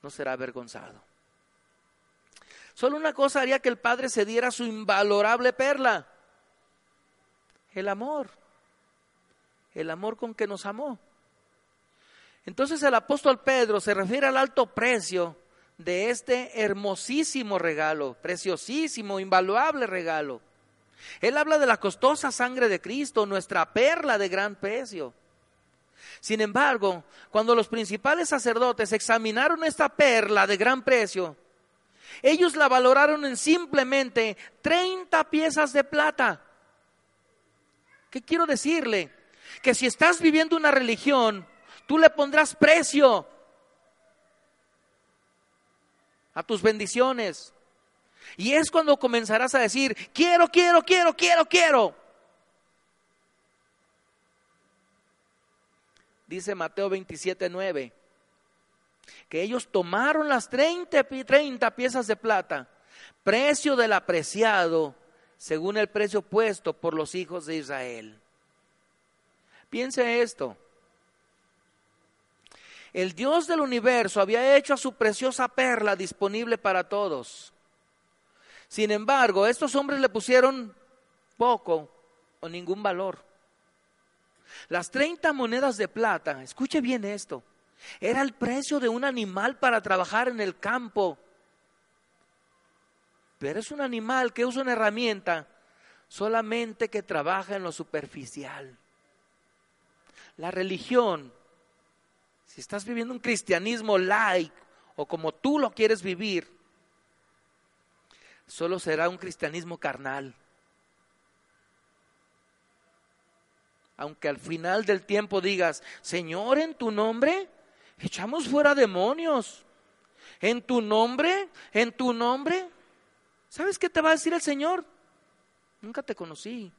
no será avergonzado. Solo una cosa haría que el Padre se diera su invalorable perla. El amor. El amor con que nos amó. Entonces el apóstol Pedro se refiere al alto precio de este hermosísimo regalo, preciosísimo, invaluable regalo. Él habla de la costosa sangre de Cristo, nuestra perla de gran precio. Sin embargo, cuando los principales sacerdotes examinaron esta perla de gran precio, ellos la valoraron en simplemente 30 piezas de plata. ¿Qué quiero decirle? Que si estás viviendo una religión, tú le pondrás precio a tus bendiciones. Y es cuando comenzarás a decir, quiero, quiero, quiero, quiero, quiero. Dice Mateo 27, 9, que ellos tomaron las 30, 30 piezas de plata, precio del apreciado, según el precio puesto por los hijos de Israel. Piense esto. El Dios del universo había hecho a su preciosa perla disponible para todos. Sin embargo, estos hombres le pusieron poco o ningún valor. Las 30 monedas de plata, escuche bien esto, era el precio de un animal para trabajar en el campo. Pero es un animal que usa una herramienta solamente que trabaja en lo superficial. La religión si estás viviendo un cristianismo like o como tú lo quieres vivir, solo será un cristianismo carnal. Aunque al final del tiempo digas, Señor, en tu nombre echamos fuera demonios. En tu nombre, en tu nombre. ¿Sabes qué te va a decir el Señor? Nunca te conocí.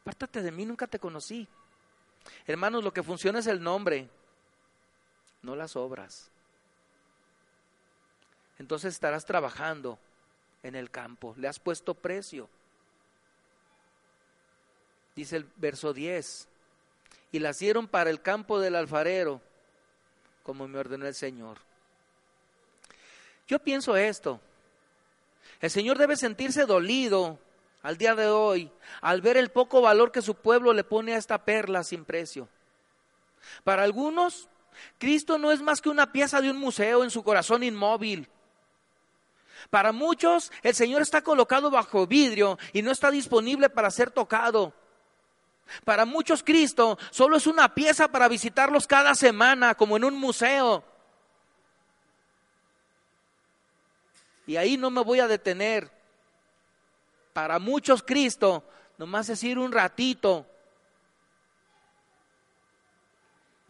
Apártate de mí, nunca te conocí. Hermanos, lo que funciona es el nombre, no las obras. Entonces estarás trabajando en el campo, le has puesto precio. Dice el verso 10, y las dieron para el campo del alfarero, como me ordenó el Señor. Yo pienso esto, el Señor debe sentirse dolido al día de hoy al ver el poco valor que su pueblo le pone a esta perla sin precio. Para algunos, Cristo no es más que una pieza de un museo en su corazón inmóvil. Para muchos, el Señor está colocado bajo vidrio y no está disponible para ser tocado. Para muchos, Cristo solo es una pieza para visitarlos cada semana, como en un museo. Y ahí no me voy a detener. Para muchos Cristo nomás es ir un ratito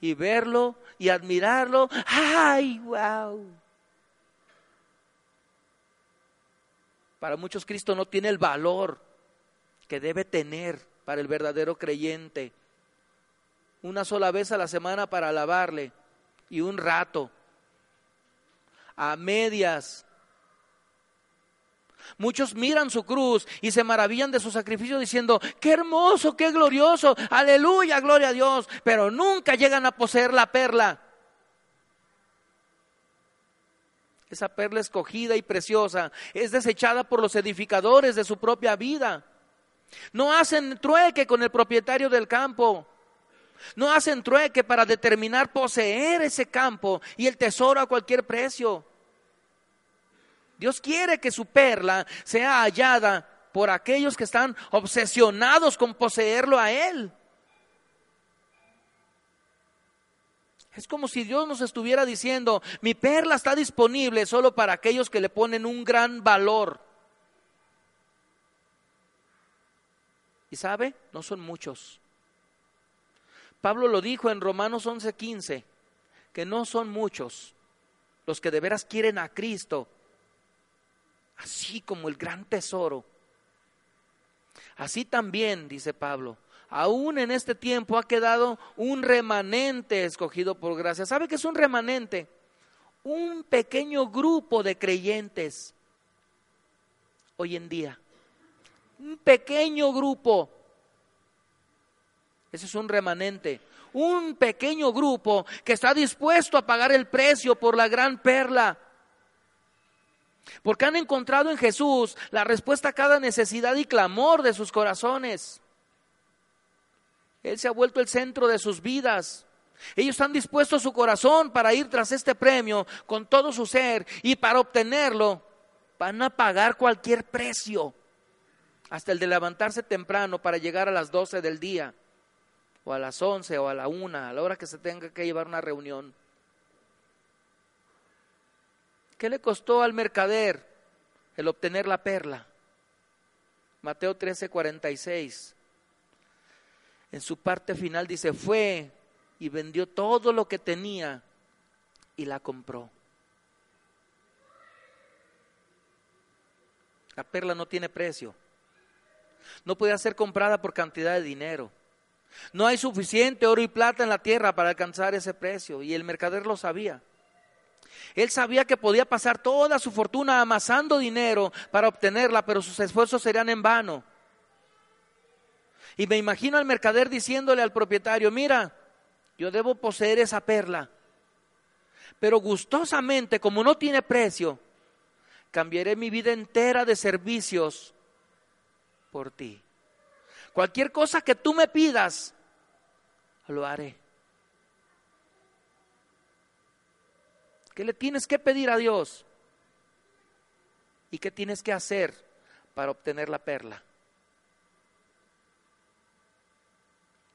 y verlo y admirarlo. ¡Ay, wow! Para muchos Cristo no tiene el valor que debe tener para el verdadero creyente. Una sola vez a la semana para alabarle y un rato. A medias Muchos miran su cruz y se maravillan de su sacrificio diciendo, qué hermoso, qué glorioso, aleluya, gloria a Dios, pero nunca llegan a poseer la perla. Esa perla escogida y preciosa es desechada por los edificadores de su propia vida. No hacen trueque con el propietario del campo. No hacen trueque para determinar poseer ese campo y el tesoro a cualquier precio. Dios quiere que su perla sea hallada por aquellos que están obsesionados con poseerlo a Él. Es como si Dios nos estuviera diciendo, mi perla está disponible solo para aquellos que le ponen un gran valor. Sabe, no son muchos. Pablo lo dijo en Romanos 11:15, que no son muchos los que de veras quieren a Cristo así como el gran tesoro. Así también, dice Pablo, aún en este tiempo ha quedado un remanente escogido por gracia. ¿Sabe qué es un remanente? Un pequeño grupo de creyentes hoy en día. Un pequeño grupo. Ese es un remanente. Un pequeño grupo que está dispuesto a pagar el precio por la gran perla Porque han encontrado en Jesús la respuesta a cada necesidad y clamor de sus corazones. Él se ha vuelto el centro de sus vidas. Ellos han dispuesto su corazón para ir tras este premio con todo su ser y para obtenerlo van a pagar cualquier precio, hasta el de levantarse temprano para llegar a las 12 del día, o a las 11 o a la 1, a la hora que se tenga que llevar una reunión. ¿Qué le costó al mercader el obtener la perla? Mateo 13, 46. En su parte final dice, fue y vendió todo lo que tenía y la compró. La perla no tiene precio. No puede ser comprada por cantidad de dinero. No hay suficiente oro y plata en la tierra para alcanzar ese precio. Y el mercader lo sabía. Él sabía que podía pasar toda su fortuna amasando dinero para obtenerla, pero sus esfuerzos serían en vano. Y me imagino al mercader diciéndole al propietario, mira, yo debo poseer esa perla, pero gustosamente, como no tiene precio, cambiaré mi vida entera de servicios por ti. Cualquier cosa que tú me pidas, lo haré. ¿Qué le tienes que pedir a Dios? ¿Y qué tienes que hacer para obtener la perla?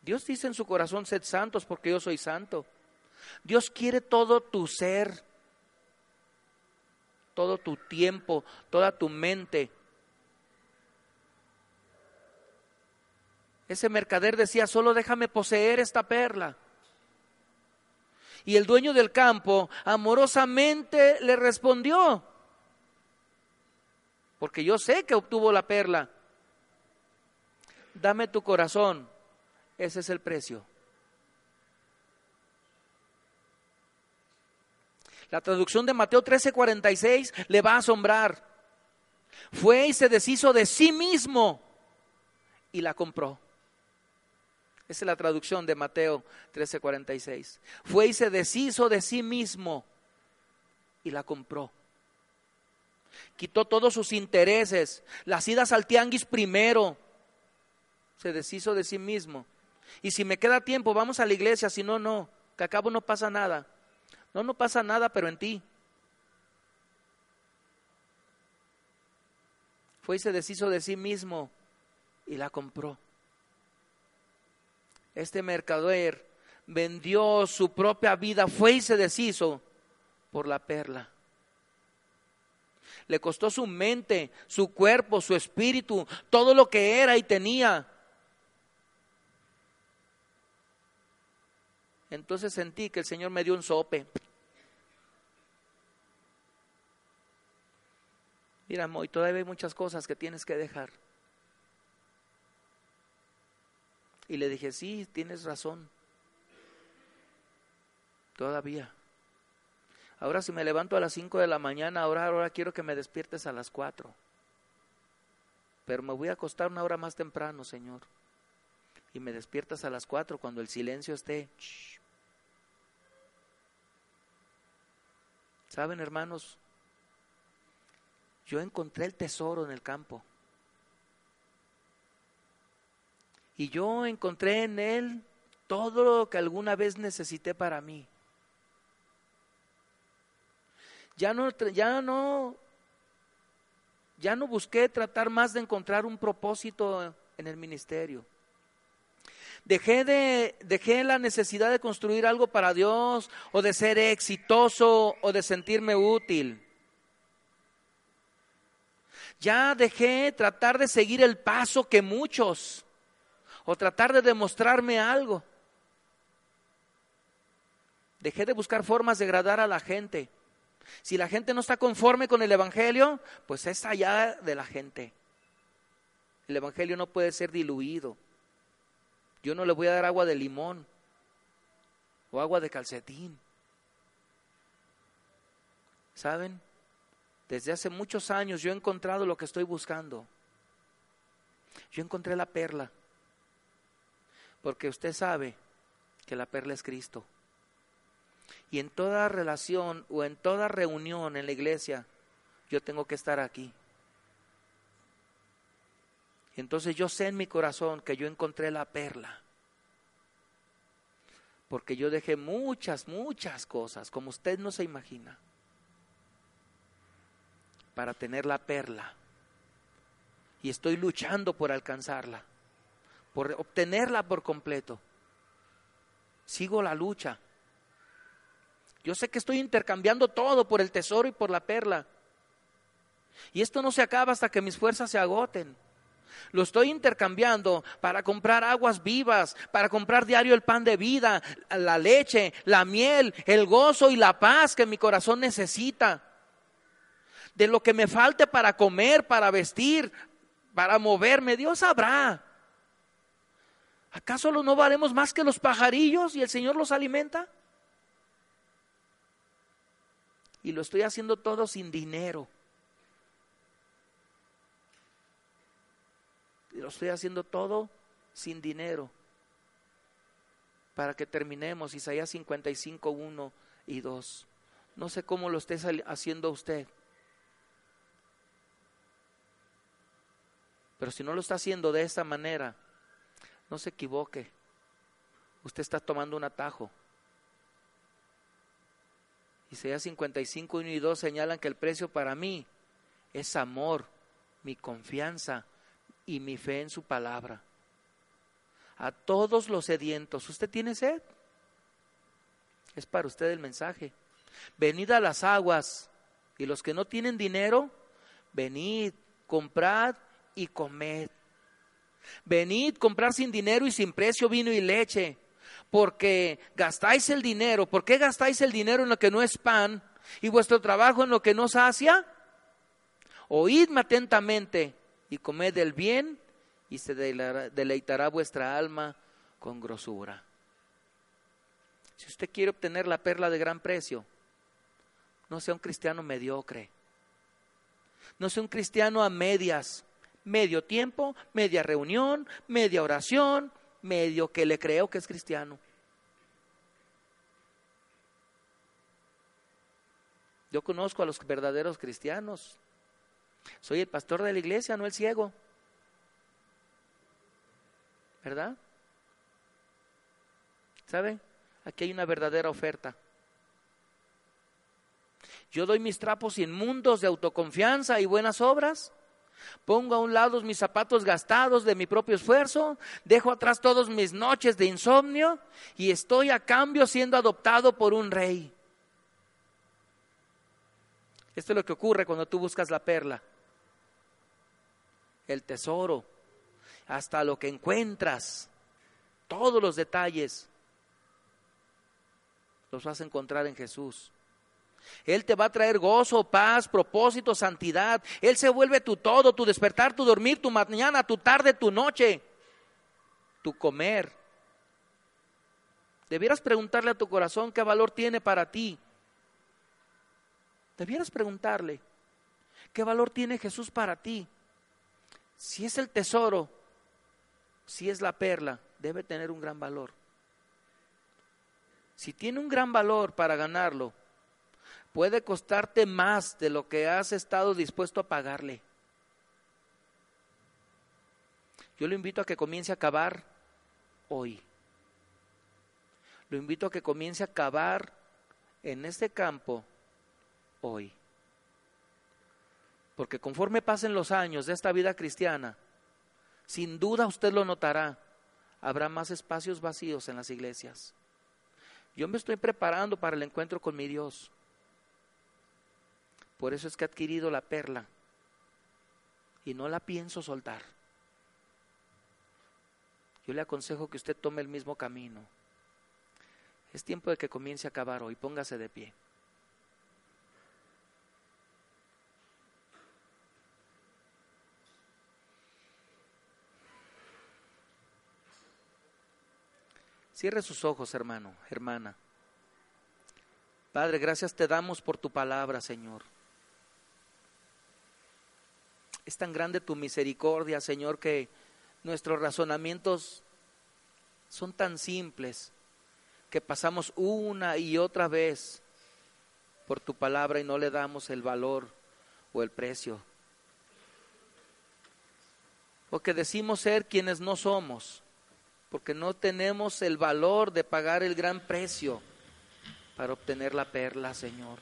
Dios dice en su corazón, sed santos porque yo soy santo. Dios quiere todo tu ser, todo tu tiempo, toda tu mente. Ese mercader decía, solo déjame poseer esta perla. Y el dueño del campo amorosamente le respondió, porque yo sé que obtuvo la perla, dame tu corazón, ese es el precio. La traducción de Mateo 13:46 le va a asombrar. Fue y se deshizo de sí mismo y la compró. Esa es la traducción de Mateo 13:46. Fue y se deshizo de sí mismo y la compró. Quitó todos sus intereses, las idas al tianguis primero. Se deshizo de sí mismo. Y si me queda tiempo, vamos a la iglesia, si no, no, que acabo no pasa nada. No, no pasa nada, pero en ti. Fue y se deshizo de sí mismo y la compró este mercader vendió su propia vida, fue y se deshizo por la perla. Le costó su mente, su cuerpo, su espíritu, todo lo que era y tenía. Entonces sentí que el Señor me dio un sope. Mira, Moy, todavía hay muchas cosas que tienes que dejar. Y le dije, sí, tienes razón. Todavía. Ahora si me levanto a las 5 de la mañana, ahora, ahora quiero que me despiertes a las 4. Pero me voy a acostar una hora más temprano, Señor. Y me despiertas a las 4 cuando el silencio esté. ¿Saben, hermanos? Yo encontré el tesoro en el campo. Y yo encontré en Él todo lo que alguna vez necesité para mí. Ya no, ya no, ya no busqué tratar más de encontrar un propósito en el ministerio. Dejé, de, dejé la necesidad de construir algo para Dios o de ser exitoso o de sentirme útil. Ya dejé tratar de seguir el paso que muchos o tratar de demostrarme algo. Dejé de buscar formas de agradar a la gente. Si la gente no está conforme con el Evangelio, pues es allá de la gente. El Evangelio no puede ser diluido. Yo no le voy a dar agua de limón o agua de calcetín. ¿Saben? Desde hace muchos años yo he encontrado lo que estoy buscando. Yo encontré la perla porque usted sabe que la perla es Cristo. Y en toda relación o en toda reunión en la iglesia, yo tengo que estar aquí. Entonces yo sé en mi corazón que yo encontré la perla. Porque yo dejé muchas, muchas cosas, como usted no se imagina, para tener la perla. Y estoy luchando por alcanzarla, por obtenerla por completo. Sigo la lucha. Yo sé que estoy intercambiando todo por el tesoro y por la perla. Y esto no se acaba hasta que mis fuerzas se agoten. Lo estoy intercambiando para comprar aguas vivas, para comprar diario el pan de vida, la leche, la miel, el gozo y la paz que mi corazón necesita. De lo que me falte para comer, para vestir, para moverme, Dios sabrá. ¿Acaso no valemos más que los pajarillos y el Señor los alimenta? Y lo estoy haciendo todo sin dinero. lo estoy haciendo todo sin dinero. Para que terminemos Isaías 55, 1 y 2. No sé cómo lo esté haciendo usted. Pero si no lo está haciendo de esta manera, no se equivoque. Usted está tomando un atajo. Isaías 55, 1 y 2 señalan que el precio para mí es amor, mi confianza, y mi fe en su palabra. A todos los sedientos, ¿usted tiene sed? Es para usted el mensaje. Venid a las aguas y los que no tienen dinero, venid, comprad y comed. Venid, comprar sin dinero y sin precio vino y leche, porque gastáis el dinero. ¿Por qué gastáis el dinero en lo que no es pan y vuestro trabajo en lo que no sacia? Oídme atentamente y comed el bien y se deleitará vuestra alma con grosura. Si usted quiere obtener la perla de gran precio, no sea un cristiano mediocre. No sea un cristiano a medias, medio tiempo, media reunión, media oración, medio que le creo que es cristiano. Yo conozco a los verdaderos cristianos. Soy el pastor de la iglesia, no el ciego. ¿Verdad? ¿Sabe? Aquí hay una verdadera oferta. Yo doy mis trapos inmundos de autoconfianza y buenas obras. Pongo a un lado mis zapatos gastados de mi propio esfuerzo, dejo atrás todas mis noches de insomnio y estoy a cambio siendo adoptado por un rey. Esto es lo que ocurre cuando tú buscas la perla el tesoro, hasta lo que encuentras, todos los detalles, los vas a encontrar en Jesús. Él te va a traer gozo, paz, propósito, santidad. Él se vuelve tu todo, tu despertar, tu dormir, tu mañana, tu tarde, tu noche, tu comer. Debieras preguntarle a tu corazón qué valor tiene para ti. Debieras preguntarle qué valor tiene Jesús para ti. Si es el tesoro, si es la perla, debe tener un gran valor. Si tiene un gran valor para ganarlo, puede costarte más de lo que has estado dispuesto a pagarle. Yo lo invito a que comience a cavar hoy. Lo invito a que comience a cavar en este campo hoy. Porque conforme pasen los años de esta vida cristiana, sin duda usted lo notará, habrá más espacios vacíos en las iglesias. Yo me estoy preparando para el encuentro con mi Dios. Por eso es que he adquirido la perla y no la pienso soltar. Yo le aconsejo que usted tome el mismo camino. Es tiempo de que comience a acabar hoy. Póngase de pie. Cierre sus ojos, hermano, hermana. Padre, gracias te damos por tu palabra, Señor. Es tan grande tu misericordia, Señor, que nuestros razonamientos son tan simples que pasamos una y otra vez por tu palabra y no le damos el valor o el precio. O que decimos ser quienes no somos, porque no tenemos el valor de pagar el gran precio para obtener la perla, Señor.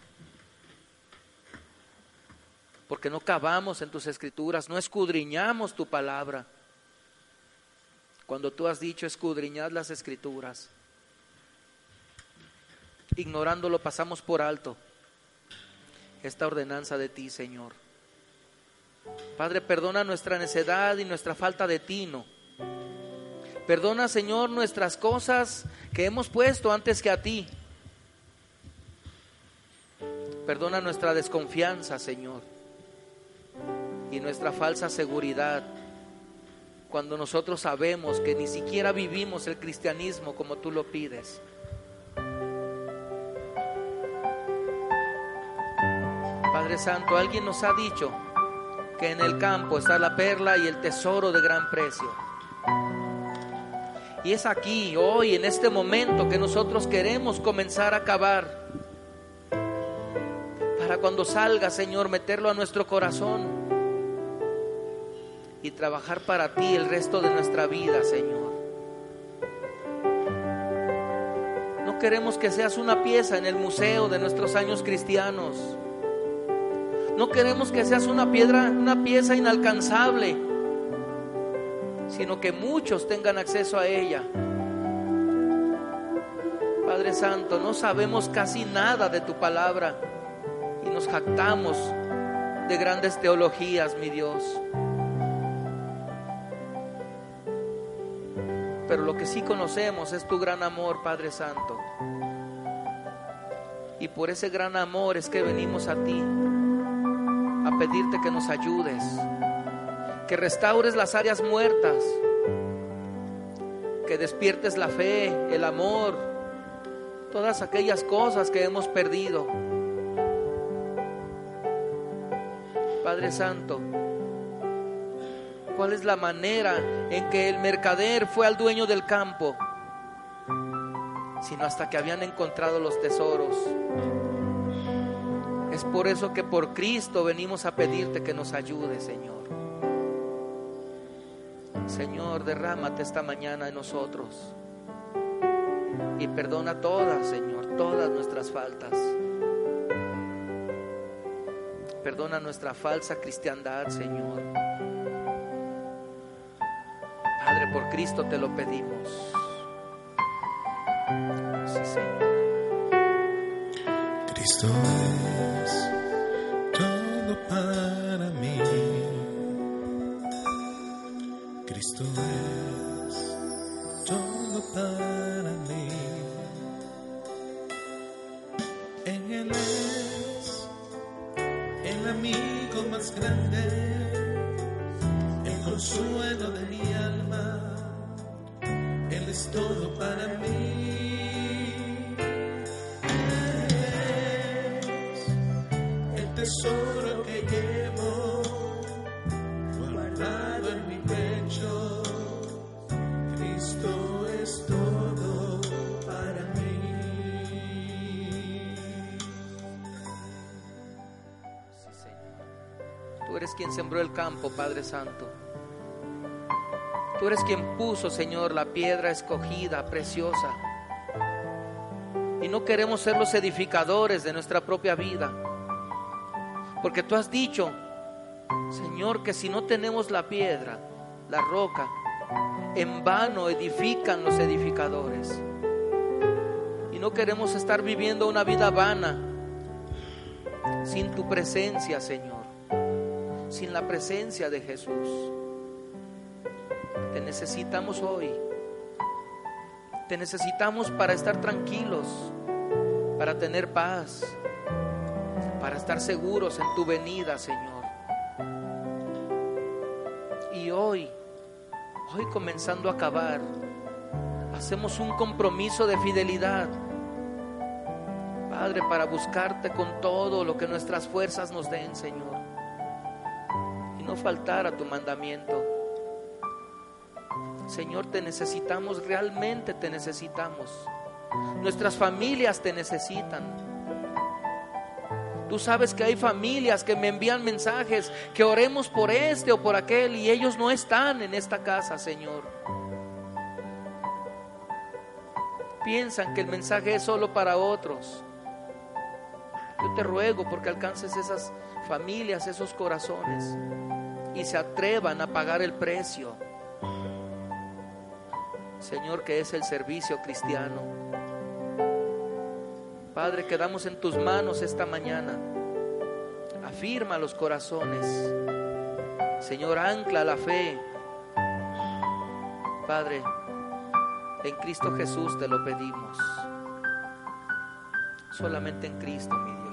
Porque no cavamos en tus escrituras, no escudriñamos tu palabra. Cuando tú has dicho escudriñad las escrituras, ignorándolo pasamos por alto esta ordenanza de ti, Señor. Padre, perdona nuestra necedad y nuestra falta de tino. Perdona, Señor, nuestras cosas que hemos puesto antes que a ti. Perdona nuestra desconfianza, Señor, y nuestra falsa seguridad cuando nosotros sabemos que ni siquiera vivimos el cristianismo como tú lo pides. Padre Santo, alguien nos ha dicho que en el campo está la perla y el tesoro de gran precio. Y es aquí, hoy, en este momento, que nosotros queremos comenzar a cavar. Para cuando salga, Señor, meterlo a nuestro corazón y trabajar para ti el resto de nuestra vida, Señor. No queremos que seas una pieza en el museo de nuestros años cristianos. No queremos que seas una piedra, una pieza inalcanzable sino que muchos tengan acceso a ella. Padre Santo, no sabemos casi nada de tu palabra y nos jactamos de grandes teologías, mi Dios. Pero lo que sí conocemos es tu gran amor, Padre Santo. Y por ese gran amor es que venimos a ti a pedirte que nos ayudes que restaures las áreas muertas, que despiertes la fe, el amor, todas aquellas cosas que hemos perdido. Padre Santo, ¿cuál es la manera en que el mercader fue al dueño del campo? Sino hasta que habían encontrado los tesoros. Es por eso que por Cristo venimos a pedirte que nos ayude, Señor. Señor, derrámate esta mañana en nosotros. Y perdona todas, Señor, todas nuestras faltas. Perdona nuestra falsa cristiandad, Señor. Por Cristo te lo pedimos. Sí, Señor. Cristo eres quien puso, Señor, la piedra escogida, preciosa. Y no queremos ser los edificadores de nuestra propia vida. Porque tú has dicho, Señor, que si no tenemos la piedra, la roca, en vano edifican los edificadores. Y no queremos estar viviendo una vida vana sin tu presencia, Señor, sin la presencia de Jesús. Te necesitamos hoy. Te necesitamos para estar tranquilos, para tener paz, para estar seguros en tu venida, Señor. Y hoy, hoy comenzando a acabar, hacemos un compromiso de fidelidad, Padre, para buscarte con todo lo que nuestras fuerzas nos den, Señor. Y no faltar a tu mandamiento. Señor, te necesitamos, realmente te necesitamos. Nuestras familias te necesitan. Tú sabes que hay familias que me envían mensajes, que oremos por este o por aquel y ellos no están en esta casa, Señor. Piensan que el mensaje es solo para otros. Yo te ruego porque alcances esas familias, esos corazones y se atrevan a pagar el precio. Señor, que es el servicio cristiano. Padre, quedamos en tus manos esta mañana. Afirma los corazones. Señor, ancla la fe. Padre, en Cristo Jesús te lo pedimos. Solamente en Cristo, mi Dios.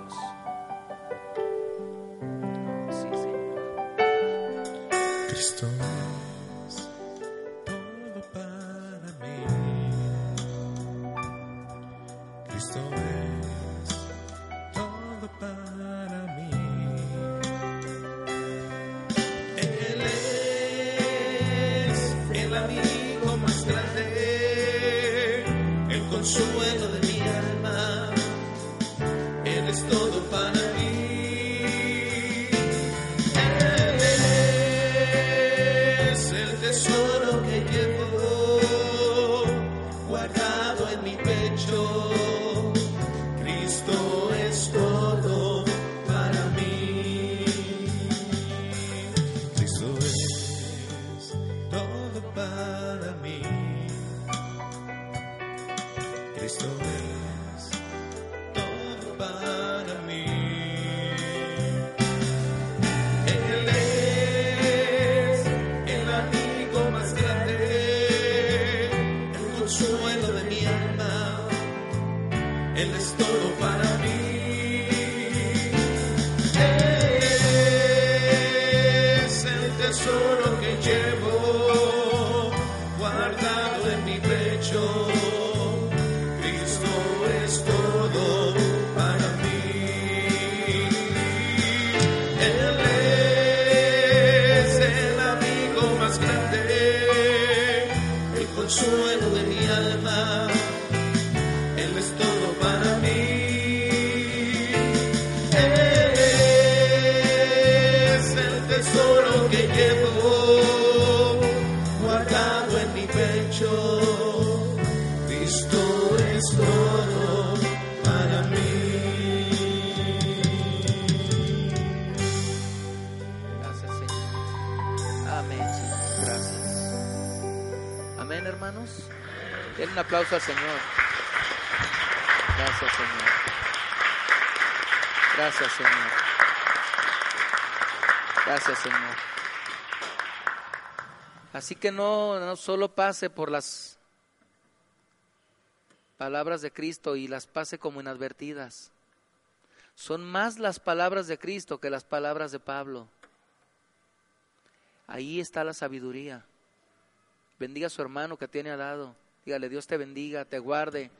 Así que no, no solo pase por las palabras de Cristo y las pase como inadvertidas. Son más las palabras de Cristo que las palabras de Pablo. Ahí está la sabiduría. Bendiga a su hermano que tiene al lado. Dígale, Dios te bendiga, te guarde,